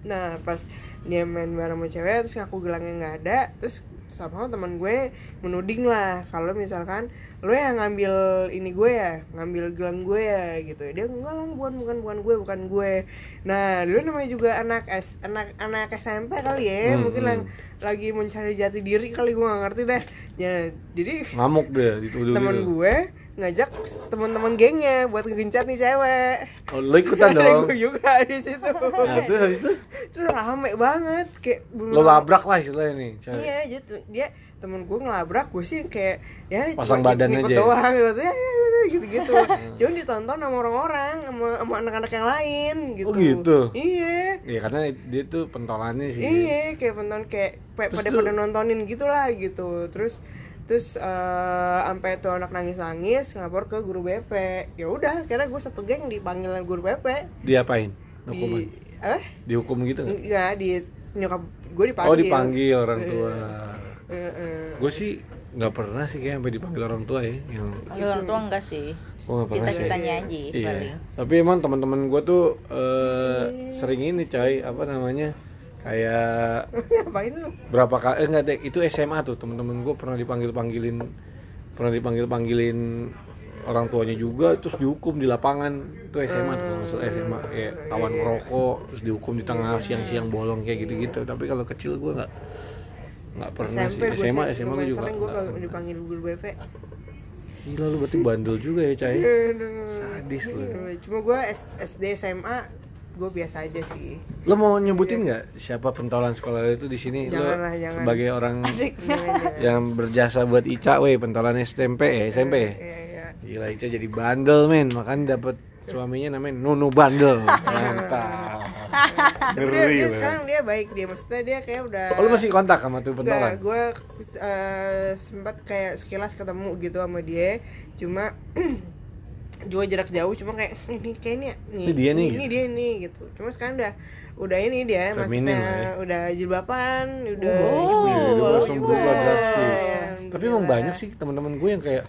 nah pas dia main bareng sama cewek terus ngaku gelangnya nggak ada terus sama teman gue menuding lah kalau misalkan lo yang ngambil ini gue ya ngambil gelang gue ya gitu dia enggak lah bukan bukan bukan gue bukan gue. Nah dulu namanya juga anak S anak anak SMP kali ya Hmm, mungkin hmm. lang- lagi mencari jati diri kali gue nggak ngerti deh ya jadi ngamuk dia dituduh temen gitu. gue ngajak teman-teman gengnya buat ngegencat nih cewek. Oh, lo ikutan dong? gue juga di situ. Nah terus habis itu? Terus rame banget kayak lo labrak lah istilahnya nih cewek. Iya gitu dia temen gue ngelabrak gue sih kayak ya Pasang cuma badan aja ya? doang gitu. Ya, gitu gitu cuma ditonton sama orang-orang sama, sama anak-anak yang lain gitu. Oh, gitu? iya. Iya karena dia tuh pentolannya sih. Iya kayak penonton kayak Terus pada tuh- pada nontonin gitulah gitu. Terus terus eh, sampai tuh anak nangis nangis ngapor ke guru BP ya udah karena gue satu geng dipanggil guru BP diapain? Hukuman? di eh dihukum gitu nggak? enggak di nyokap gue dipanggil. Oh dipanggil orang tua Heeh. gue sih nggak pernah sih kayak sampai dipanggil orang tua ya yang Panggil orang tua enggak sih sih Cita-citanya aja Iya. paling Tapi emang teman-teman gue tuh eh, sering ini coy, apa namanya? Kayak ngapain lu berapa kali eh enggak deh, itu SMA tuh teman-teman gue pernah dipanggil-panggilin pernah dipanggil-panggilin orang tuanya juga terus dihukum di lapangan itu SMA tuh kalau nggak salah SMA kayak tawan merokok terus dihukum di tengah siang-siang bolong kayak gitu-gitu tapi kalau kecil gue nggak nggak pernah SMP sih SMA SMA gue juga sering gue dipanggil guru BP gila lu berarti bandel juga ya cai Aduh. sadis lu cuma gue SD SMA gue biasa aja sih Lo mau nyebutin nggak siapa pentolan sekolah itu di sini? Lo Jangan sebagai orang Asik. yang berjasa buat Ica, weh pentolan SMP ya, SMP ya. iya iya Gila Ica jadi bandel men, makanya dapat suaminya namanya Nunu Bandel. Mantap. dia, Ngeri dia banget. sekarang dia baik dia maksudnya dia kayak udah Oh, lo masih kontak sama tuh pentolan? gue eh, sempat kayak sekilas ketemu gitu sama dia cuma juga jarak jauh cuma kayak ini kayak ini ya, nih Ini dia nih, ini gitu. dia nih gitu cuma sekarang udah udah ini dia maksudnya ya. udah jilbaban udah Oh, dia Oh, drastis. Ya, Tapi emang banyak sih teman-teman gue yang kayak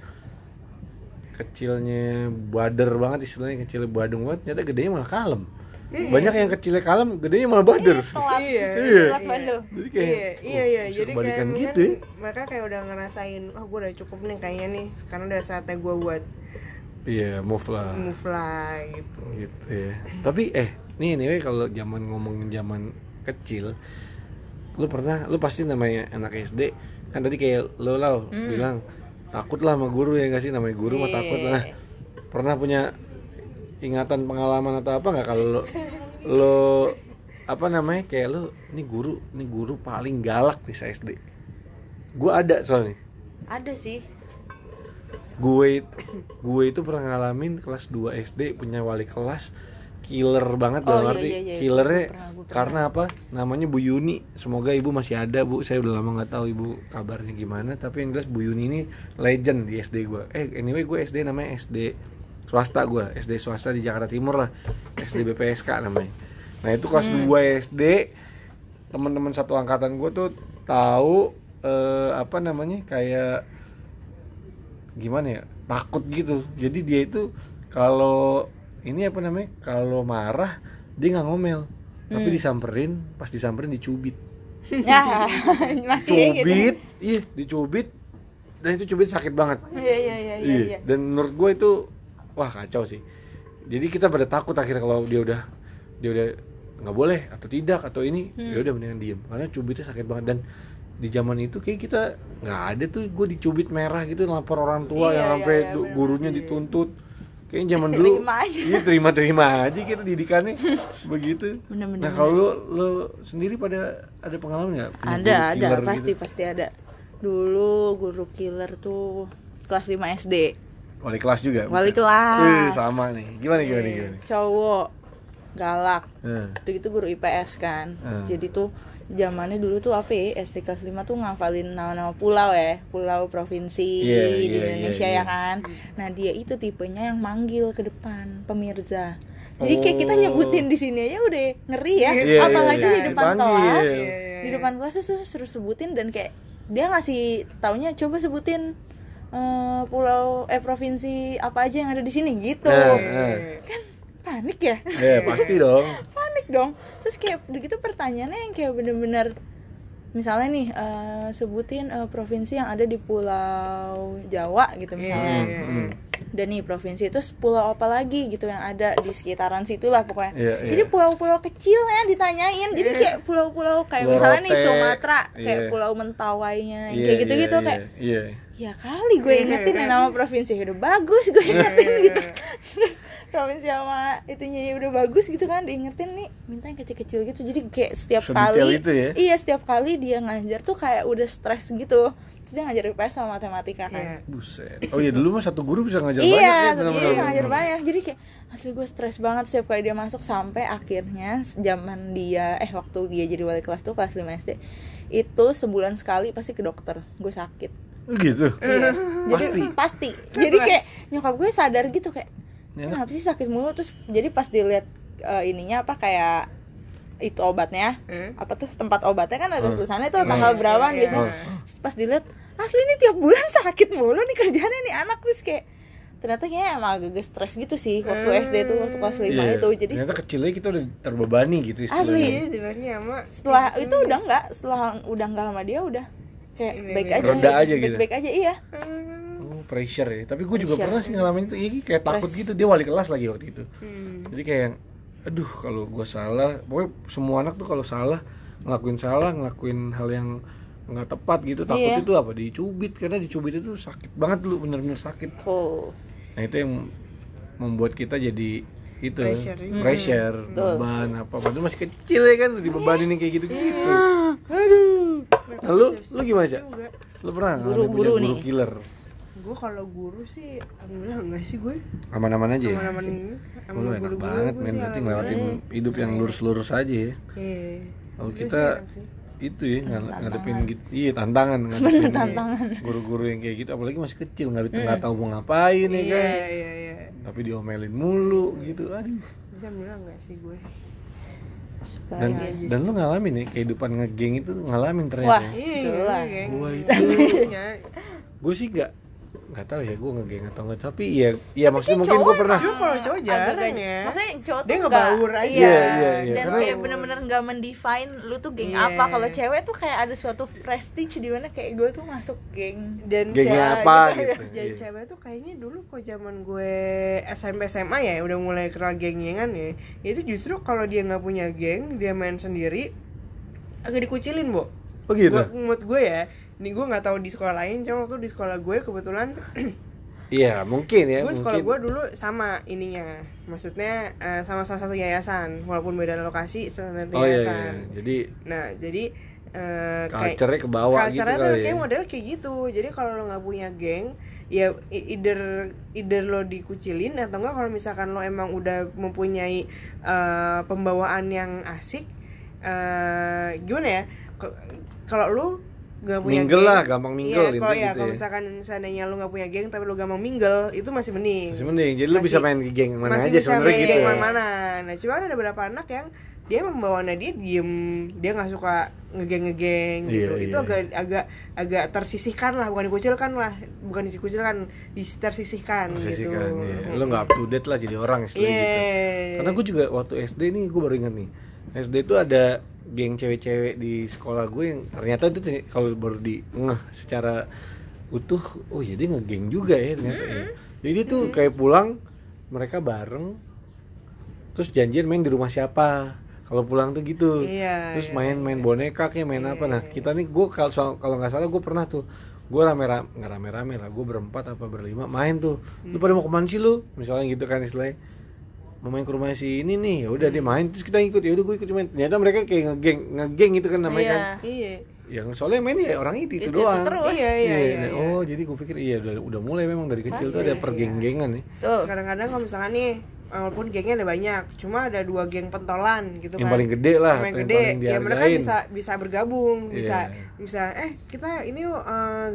kecilnya bader banget istilahnya kecilnya badung banget ternyata gedenya malah kalem banyak yang kecilnya kalem gedenya malah bader. Iya. Iya. Telat bandel. jadi kayak iya iya iya oh, jadi kayak gitu ya mereka kayak udah ngerasain oh gue udah cukup nih kayaknya nih sekarang udah saatnya gue buat iya move lah move lah gitu gitu ya tapi eh nih nih kalau zaman ngomongin zaman kecil lu pernah lu pasti namanya anak SD kan tadi kayak lo lah Hmm. bilang takut lah sama guru ya nggak sih namanya guru mah Iya. takut lah pernah punya ingatan pengalaman atau apa nggak? Kalau lo lo apa namanya kayak lo ini guru ini guru paling galak di SD gue ada soalnya. Ada sih. gue gue itu pernah ngalamin kelas 2 SD punya wali kelas killer banget Oh, dalam iya, arti iya, iya. killernya Gue pernah, gue pernah. karena apa? Namanya Bu Yuni. Semoga ibu masih ada bu. Saya udah lama nggak tahu ibu kabarnya gimana tapi yang jelas Bu Yuni ini legend di SD gue eh anyway gue SD namanya SD swasta gue SD swasta di Jakarta Timur lah SD BPSK namanya nah itu kelas Hmm. 2 SD teman-teman satu angkatan gue tuh tahu eh, apa namanya kayak gimana ya takut gitu jadi dia itu kalau ini apa namanya kalau marah dia nggak ngomel Hmm. tapi disamperin pas disamperin dicubit Ya, masih ya gitu. cubit iya dicubit dan itu cubit sakit banget Iya, iya, iya, iya, iya. dan menurut gue itu wah kacau sih jadi kita pada takut akhirnya kalau dia udah dia udah nggak boleh atau tidak atau ini Hmm. ya udah mendingan diem karena cubitnya sakit banget dan di zaman itu kayak kita nggak ada tuh gue dicubit merah gitu lapor orang tua Iya, yang iya, sampai iya, bener. gurunya dituntut kayaknya zaman dulu aja. iya terima terima aja kita didikannya begitu Bener-bener. nah kalau lu, lu sendiri pada ada pengalaman nggak ada ada pasti gitu? pasti ada dulu guru killer tuh kelas 5 SD wali kelas juga Wali bukan? kelas. Eh, sama nih gimana gimana gimana cowok galak Eh, itu guru IPS kan Hmm. jadi tuh zamannya dulu tuh apa ya SD kelas 5 tuh ngafalin nama-nama pulau ya pulau provinsi Iya, di iya, Indonesia iya, ya iya. kan nah dia itu tipenya yang manggil ke depan pemirsa jadi kayak kita Oh. nyebutin di sini aja udah ngeri ya Iya, iya, apalagi iya. di depan Dipanggil. kelas Iya, iya, di iya. depan kelas tuh suruh sebutin dan kayak dia ngasih taunya coba sebutin eh, pulau eh provinsi apa aja yang ada di sini? Gitu. Nah, nah. kan panik ya? Ya pasti dong. Panik dong. Terus kayak begitu pertanyaannya yang kayak bener-bener misalnya nih eh, sebutin eh, provinsi yang ada di pulau Jawa gitu misalnya. Iya, Hmm. dan nih provinsi itu pulau apa lagi gitu yang ada di sekitaran situ lah pokoknya. Iya, iya. jadi pulau-pulau kecil ya ditanyain. Jadi kayak pulau-pulau kayak Pulau misalnya nih Rote, Sumatera kayak iya. pulau Mentawainya Iya, kayak gitu-gitu iya, kayak iya, ya kali gue ingetin ya nama provinsi. Udah bagus gue ingetin gitu. terus provinsi sama itunya ya udah bagus gitu kan diingetin nih. Minta yang kecil-kecil gitu. Jadi kayak setiap Sedetail kali itu ya? iya setiap kali dia ngajar tuh kayak udah stres gitu. Terus dia ngajar IPS sama matematika kan. Iya. buset. Oh iya dulu mah satu guru bisa ngajar iya banyak ya satu guru bisa ngajar banyak. Jadi kayak asli gue stres banget setiap kali dia masuk. Sampai akhirnya zaman dia eh waktu dia jadi wali kelas tuh kelas 5 SD itu sebulan sekali pasti ke dokter. Gue sakit gitu Iya. Jadi Pasti? pasti. Jadi kayak nyokap gue sadar gitu kayak Ya, kenapa sih sakit mulu terus jadi pas dilihat eh, ininya apa kayak itu obatnya Eh? apa tuh tempat obatnya kan ada Hmm. tulisannya tuh tanggal berapa Iya, biasanya iya. Pas dilihat asli ini tiap bulan sakit mulu nih kerjaannya nih anak terus kayak ternyata kayaknya emang agak stres gitu sih waktu SD tuh waktu kelas 5 Iya. itu jadi ternyata kecilnya kita udah terbebani gitu Asli. istilahnya Iya, sebenarnya sama setelah itu udah enggak setelah udah enggak sama dia udah kayak Ini baik nih. aja Reda aja gitu. baik, baik aja iya Oh, pressure ya. Tapi gue juga Pressure. pernah sih ngalamin itu. Iya, kayak Stress. takut gitu. Dia wali kelas lagi waktu itu. Hmm. Jadi kayak yang, aduh kalau gue salah, pokoknya semua anak tuh kalau salah ngelakuin salah, ngelakuin hal yang nggak tepat gitu, takut Iya. itu apa? Dicubit karena dicubit itu sakit banget dulu, bener-bener sakit. full Nah itu yang membuat kita jadi itu Pressure. pressure, Betul. beban apa padahal masih kecil ya kan dibebanin nih kayak gitu-gitu. Aduh. Nah, lu lu gimana, Cak? juga Lu pernah Guru- guru guru nih. killer? gue kalau guru sih alhamdulillah enggak sih gue Aman-aman aja ya? aman-aman ini Oh, lu enak banget men berarti ngelewatin hidup yang lurus-lurus aja ya. iya Kalau kita sih sih. itu ya ngade- ngadepin gitu. Iya, tantangan ngadepin tantangan. guru-guru yang kayak gitu apalagi masih kecil nggak nggak tahu mau ngapain ya kan. iya iya iya Tapi diomelin mulu gitu. Aduh. bisa alhamdulillah enggak sih gue Dan supaya dan lu ngalamin ya kehidupan ngegeng itu ngalamin Wah. ternyata. ya. iya Jelas. iya, Gua kayak itu. Gue sih nggak nggak tahu ya gue ngegeng atau enggak tapi ya ya maksudnya mungkin gue pernah cuma kalau cowok jarang ya maksudnya cowok Dia tuh ngebaur nggak- aja. iya, Iya, iya, iya. dan Karena- kayak bener-bener nggak mendefine lu tuh geng Iya. apa kalau cewek tuh kayak ada suatu prestige di mana kayak gue tuh masuk geng dan gengnya cewek- apa gitu. gitu. jadi Iya. cewek tuh kayaknya dulu kok zaman gue SMP SMA ya udah mulai kenal geng-gengan ya itu justru kalau dia nggak punya geng dia main sendiri agak dikucilin bu Oh gitu. Gua- menurut gue ya nih gue nggak tahu di sekolah lain cuma waktu di sekolah gue kebetulan Iya, mungkin ya, gue sekolah gue dulu sama ininya maksudnya eh, sama sama satu yayasan walaupun beda lokasi sama satu Oh iya, yayasan iya. Jadi nah jadi kayak culture-nya ke bawah gitu culture-nya tuh kali ya. kayak model kayak gitu jadi kalau lo nggak punya geng ya either either lo dikucilin atau enggak kalau misalkan lo emang udah mempunyai eh, pembawaan yang asik eh gimana ya kalau lo nggak punya Mingle geng, lah, gampang mingle iya, kalau ya gitu kalau ya. misalkan seandainya lo nggak punya geng tapi lo gampang mingle itu masih mending Masih mending. Jadi lu Masih- bisa main geng mana masih aja bisa sebenarnya main gitu. geng ya. mana-mana. Nah, cuma ada beberapa anak yang dia membawaannya dia diem, dia nggak suka ngegeng-ngegeng gitu. Iya, Itu iya. agak agak agak tersisihkan lah, bukan dikucilkan lah, bukan dikucilkan, dis- tersisihkan sih gitu. Iya. Lu nggak up to date lah jadi orang istilahnya Iya. gitu. Karena gue juga waktu SD nih gue baru ingat nih. SD tuh ada geng cewek-cewek di sekolah gue yang ternyata itu kalau baru di ngeh secara utuh, oh iya dia ngegeng juga ya ternyata. ya. Jadi dia tuh kayak pulang mereka bareng terus janjian main di rumah siapa. Kalau pulang tuh gitu. Iya, terus iya, main-main boneka kayak main apa. Nah kita nih gue kalau kalau nggak salah gue pernah tuh gue rame-rame nggak rame-rame lah gue berempat apa berlima main tuh. Lu pada mau ke mana sih lu? Misalnya gitu kan istilahnya mau main ke rumah si ini nih ya udah dia main terus kita ikut ya udah gue ikut main ternyata mereka kayak ngegeng ngegeng gitu kan namanya kan Iya. iya yang soalnya main ya orang itu itu, Itu- itu doang terus. iya iya Iya, iya, iya. oh jadi gue pikir iya udah, udah mulai memang dari kecil tuh Pasti, ada pergeng-gengan nih Tuh. kadang-kadang kalau misalkan nih walaupun gengnya ada banyak cuma ada dua geng pentolan gitu yang kan paling gede lah yang atau gede paling ya mereka bisa bisa bergabung bisa Iya. bisa eh kita ini yuk eh,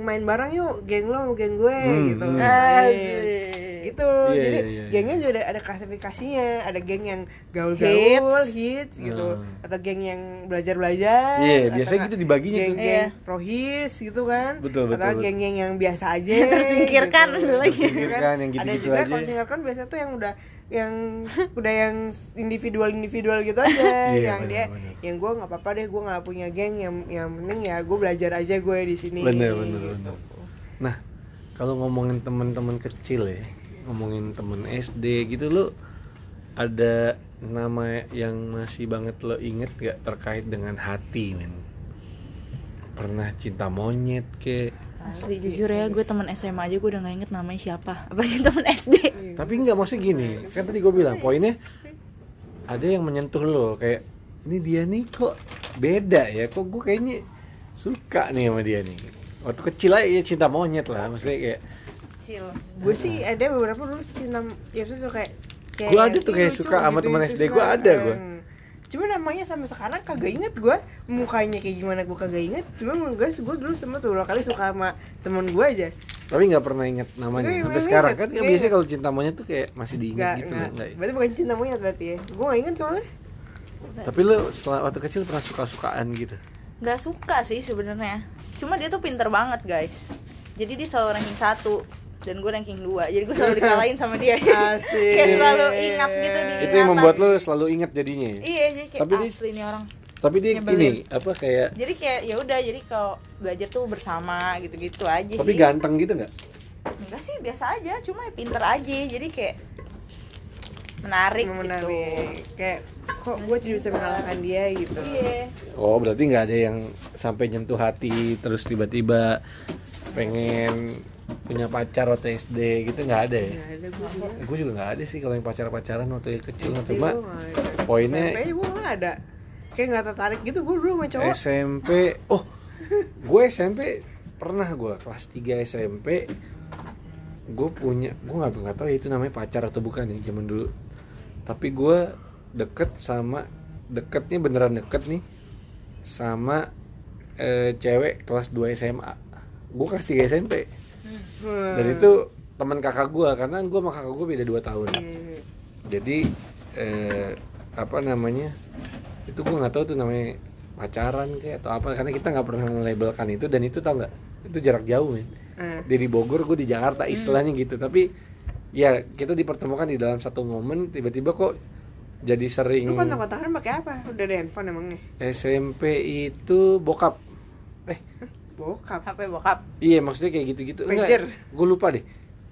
main bareng yuk geng lo geng gue Hmm, gitu hmm. Asik. Gitu Iya, jadi iya, iya, gengnya juga ada, ada klasifikasinya ada geng yang gaul-gaul Hits. hits, gitu Hmm. atau geng yang belajar-belajar Iya, atau biasanya gitu dibaginya geng, tuh. geng Iya. rohis gitu kan Betul, betul, atau betul. geng yang yang biasa aja Tersingkirkan gitu. lagi. Tersingkirkan, yang ada gitu-gitu juga aja. kalau singkirkan biasanya tuh yang udah yang udah yang individual individual gitu aja Iya, yang benar, dia benar. yang gue nggak apa-apa deh gue nggak punya geng yang yang penting ya gue belajar aja gue di sini bener bener Gitu. bener nah kalau ngomongin teman-teman kecil ya ngomongin temen SD gitu lu ada nama yang masih banget lo inget gak terkait dengan hati men pernah cinta monyet ke Asli jujur ya, gue teman SMA aja gue udah gak inget namanya siapa. Apalagi teman SD. tapi nggak maksudnya gini kan tadi gue bilang poinnya ada yang menyentuh lo kayak ini dia nih kok beda ya kok gue kayaknya suka nih sama dia nih waktu kecil aja ya cinta monyet lah maksudnya kayak Kecil. gue sih ada beberapa dulu cinta ya terus kayak kayak Gua ada tuh "Ih, kayak lucu," suka sama temen terus SD gua suka. ada gua. Hmm. cuma namanya sampai sekarang kagak inget gue mukanya kayak gimana gue kagak inget cuma gue gue dulu sempat tuh kali suka sama temen gue aja tapi nggak pernah inget namanya Nggak, sampai nggak sekarang inget, kan kan nggak biasanya kalau cinta monyet tuh kayak masih diinget Nggak, gitu nggak. loh nggak ya? berarti bukan cinta monyet berarti ya gue gak inget soalnya tapi lo setelah waktu kecil pernah suka sukaan gitu Gak suka sih sebenarnya. Cuma dia tuh pinter banget guys. Jadi dia selalu ranking satu dan gue ranking 2 Jadi gue selalu dikalahin sama dia. Asik. kayak selalu ingat gitu di itu yang membuat lo selalu inget jadinya ya? Iya, jadi kayak Tapi asli nih orang. tapi dia Nyebelin. ini apa kayak Jadi kayak ya udah, jadi kalau belajar tuh bersama gitu-gitu aja tapi sih. ganteng gitu nggak Enggak sih, biasa aja, cuma ya pinter aja. Jadi kayak menarik, gitu. menarik kayak kok gue tidak bisa mengalahkan dia gitu Iya. oh berarti nggak ada yang sampai nyentuh hati terus tiba-tiba pengen punya pacar waktu SD gitu nggak ada ya? Nggak ada gue juga. Gue juga nggak ada sih kalau yang pacar-pacaran waktu kecil cuma gua nggak ada. poinnya- SMP gue nggak ada. Kayak nggak tertarik gitu gue dulu sama cowok. SMP oh gue SMP pernah gue kelas 3 SMP gue punya gue nggak nggak tahu ya itu namanya pacar atau bukan ya zaman dulu. Tapi gue deket sama deketnya beneran deket nih sama eh, cewek kelas 2 SMA gue kelas 3 SMP Hmm. dan itu teman kakak gue karena gue sama kakak gue beda 2 tahun. Iya. jadi eh, apa namanya itu gue nggak tahu tuh namanya pacaran kayak atau apa karena kita nggak pernah melabelkan itu. Dan itu tau nggak itu jarak jauh men. Eh, dia di Bogor gue di Jakarta istilahnya gitu. Tapi ya kita dipertemukan di dalam satu momen tiba-tiba kok jadi sering lu kontak-kontakan pakai apa? Udah ada handphone emangnya? SMP itu bokap. Eh bokap. HP bokap. iya maksudnya kayak gitu-gitu. Pager. gue lupa deh.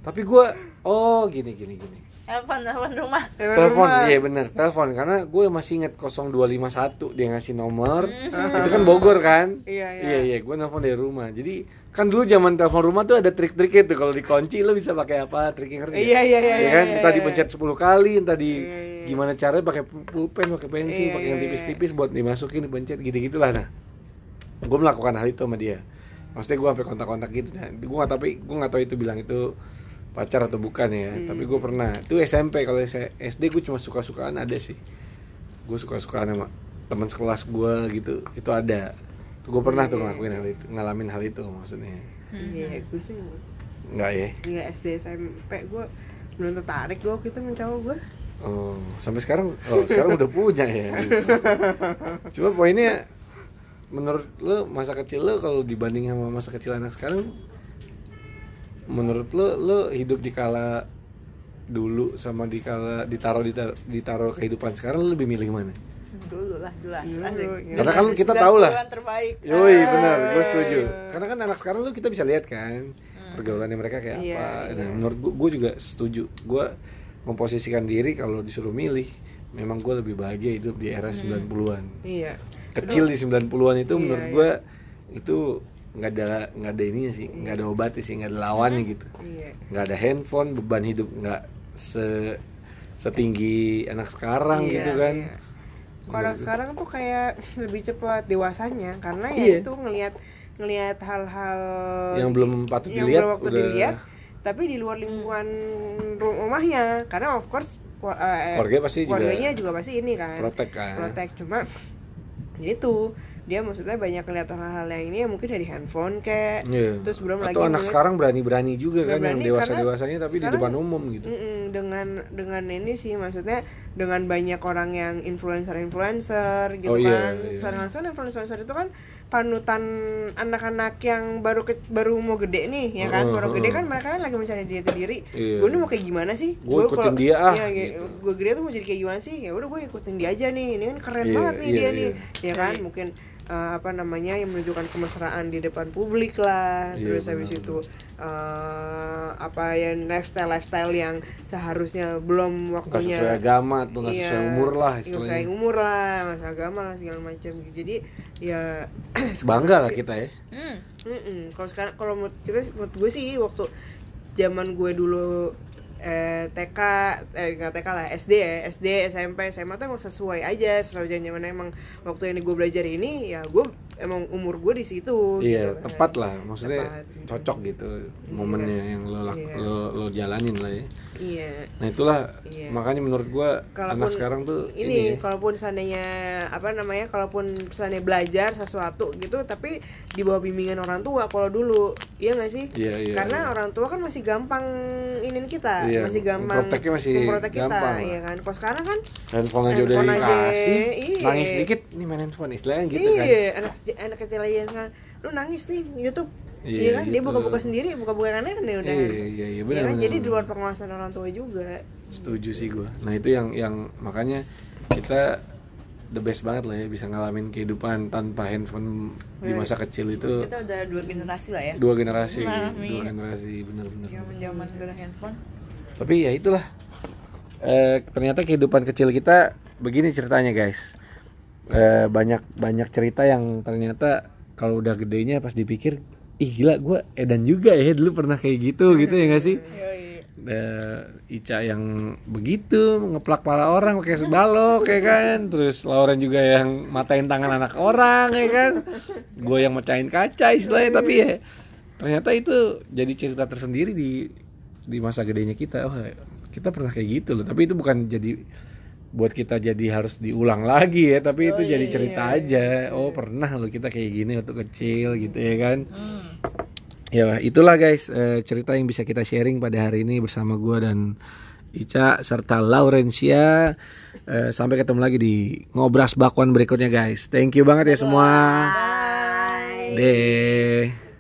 Tapi gue oh gini gini gini. Telepon, telepon rumah. telepon iya bener telepon. Karena gue masih inget 0251 dia ngasih nomor. Itu kan Bogor kan? Iya, iya. iya iya gue nelfon dari rumah. Jadi kan dulu zaman telepon rumah tuh ada trik-triknya tuh. Kalau dikunci lo bisa pakai apa? Triknya ngerti? Iya, iya, iya, Ya iya, kan? iya, entah iya. dipencet 10 kali entah di Iya, iya. gimana caranya pakai pulpen pakai pensil Iya, pakai yang iya, tipis-tipis buat dimasukin dipencet gitu gitulah nah gue melakukan hal itu sama dia. Maksudnya gue sampai kontak-kontak gitu. Nah, gue nggak tapi gue nggak tahu itu bilang itu pacar atau bukan ya. Hmm. tapi gue pernah itu SMP kalau saya SD gue cuma suka-sukaan ada sih. Gue suka-sukaan sama teman sekelas gue gitu itu ada. Gue pernah tuh ngelakuin hal itu ngalamin hal itu maksudnya. Iya gue sih nggak. Ya? Nggak SD SMP gue belum tertarik gue sama cowok gue Oh, sampai sekarang oh sekarang udah punya ya. Cuma poinnya menurut lo masa kecil lo kalau dibanding sama masa kecil anak sekarang menurut lo lo hidup di kala dulu sama di kala ditaruh ditaruh, ditaruh kehidupan sekarang lo lebih milih mana? Dulu lah, jelas. Asik. iya. Karena kan kita tahu lah. 90-an terbaik. Yoi benar, gue setuju. Karena kan anak sekarang lo kita bisa lihat kan pergaulannya mereka kayak Iya, apa. iya. Nah, menurut gue, gue juga setuju. Gue memposisikan diri kalau disuruh milih memang gue lebih bahagia hidup di era 90-an iya kecil di 90-an itu Iya, menurut iya. gue itu nggak ada nggak ada ininya sih nggak ada obatnya sih nggak ada lawannya gitu. iya. Nggak ada handphone beban hidup nggak se setinggi anak sekarang Iya, gitu kan. iya. Orang sekarang tuh kayak lebih cepat dewasanya karena ya Iya. itu ngelihat ngelihat hal-hal yang belum patut yang dilihat belum waktu udah. dilihat tapi di luar lingkungan ru- rumahnya. Karena of course eh, Keluarganya pasti juga keluarganya juga, pasti ini kan protek kan. protect cuma ya itu dia maksudnya banyak kelihatan hal-hal yang ini ya mungkin dari handphone kayak Iya. terus belum lagi atau anak sekarang berani-berani juga kan yang dewasa dewasanya tapi di depan umum gitu Mm-mm, dengan dengan ini sih maksudnya dengan banyak orang yang influencer influencer gitu Oh, iya, kan iya. secara langsung influencer itu kan panutan anak-anak yang baru ke, baru mau gede nih ya kan? Heeh, baru gede kan mereka kan lagi mencari jati diri Iya. gue nih mau kayak gimana sih? Gua ikutin dia ah, ya, gitu. gue gede tuh mau jadi kayak gimana sih? Ya udah gue ikutin dia aja nih. Ini kan keren Iya, banget nih iya, dia iya. nih. Ya kan? Mungkin eh, apa namanya yang menunjukkan kemesraan di depan publik lah Iya, terus habis benar. itu eh, apa yang lifestyle lifestyle yang seharusnya belum waktunya sesuai agama tuh nggak Iya, sesuai umur lah nggak sesuai istilahnya umur lah nggak sesuai agama lah segala macam jadi ya bangga lah kita ya. Mm-mm. kalau sekarang kalau menurut kita menurut gue sih waktu zaman gue dulu eh, TK eh nggak TK lah SD ya SD SMP SMA tuh emang sesuai aja sesuai zaman emang waktu ini gue belajar ini ya gue emang umur gue di situ iya gitu kan. tepat lah maksudnya Tepat. cocok gitu momennya yang lo, lak- Iya. lo lo jalanin lah ya iya nah itulah Iya. makanya menurut gua kalaupun anak sekarang tuh ini, ini, kalaupun seandainya apa namanya kalaupun seandainya belajar sesuatu gitu tapi di bawah bimbingan orang tua kalau dulu iya nggak sih Iya, iya, karena iya. orang tua kan masih gampang inin kita Iya, masih gampang memproteknya masih memprotek kita gampang lah. iya kan kalau sekarang kan handphone aja udah dikasih iya. nangis dikit nih main handphone istilahnya gitu kan iya anak anak kecil aja sekarang lu nangis nih YouTube Iya, iya kan? Dia gitu. buka-buka sendiri buka-buka aneh aneh udah. Iya iya iya Iya benar kan? benar, jadi di luar pengawasan orang tua juga. Setuju sih gua. Nah itu yang yang makanya kita the best banget lah ya bisa ngalamin kehidupan tanpa handphone di Iya. masa kecil itu. Kita udah dua generasi lah ya. Dua generasi Nah, dua generasi bener-bener zaman zaman gak handphone. Tapi ya itulah. Eh, ternyata kehidupan kecil kita begini ceritanya guys. Eh, banyak banyak cerita yang ternyata kalau udah gedenya pas dipikir ih gila gue edan juga ya dulu pernah kayak gitu gitu ya gak sih? Eh, Ica yang begitu ngeplak para orang pakai sebalok ya kan? Terus Lauren juga yang matain tangan anak orang ya kan? Gue yang mecahin kaca istilahnya tapi ya ternyata itu jadi cerita tersendiri di di masa gedenya kita. Oh kita pernah kayak gitu loh tapi itu bukan jadi buat kita jadi harus diulang lagi ya tapi itu jadi cerita aja. oh pernah loh kita kayak gini waktu kecil gitu ya kan? Ya itulah guys eh, cerita yang bisa kita sharing pada hari ini bersama gua dan Ica serta Laurencia Eh, sampai ketemu lagi di ngobras bakwan berikutnya guys. Thank you banget ya semua. Bye. deh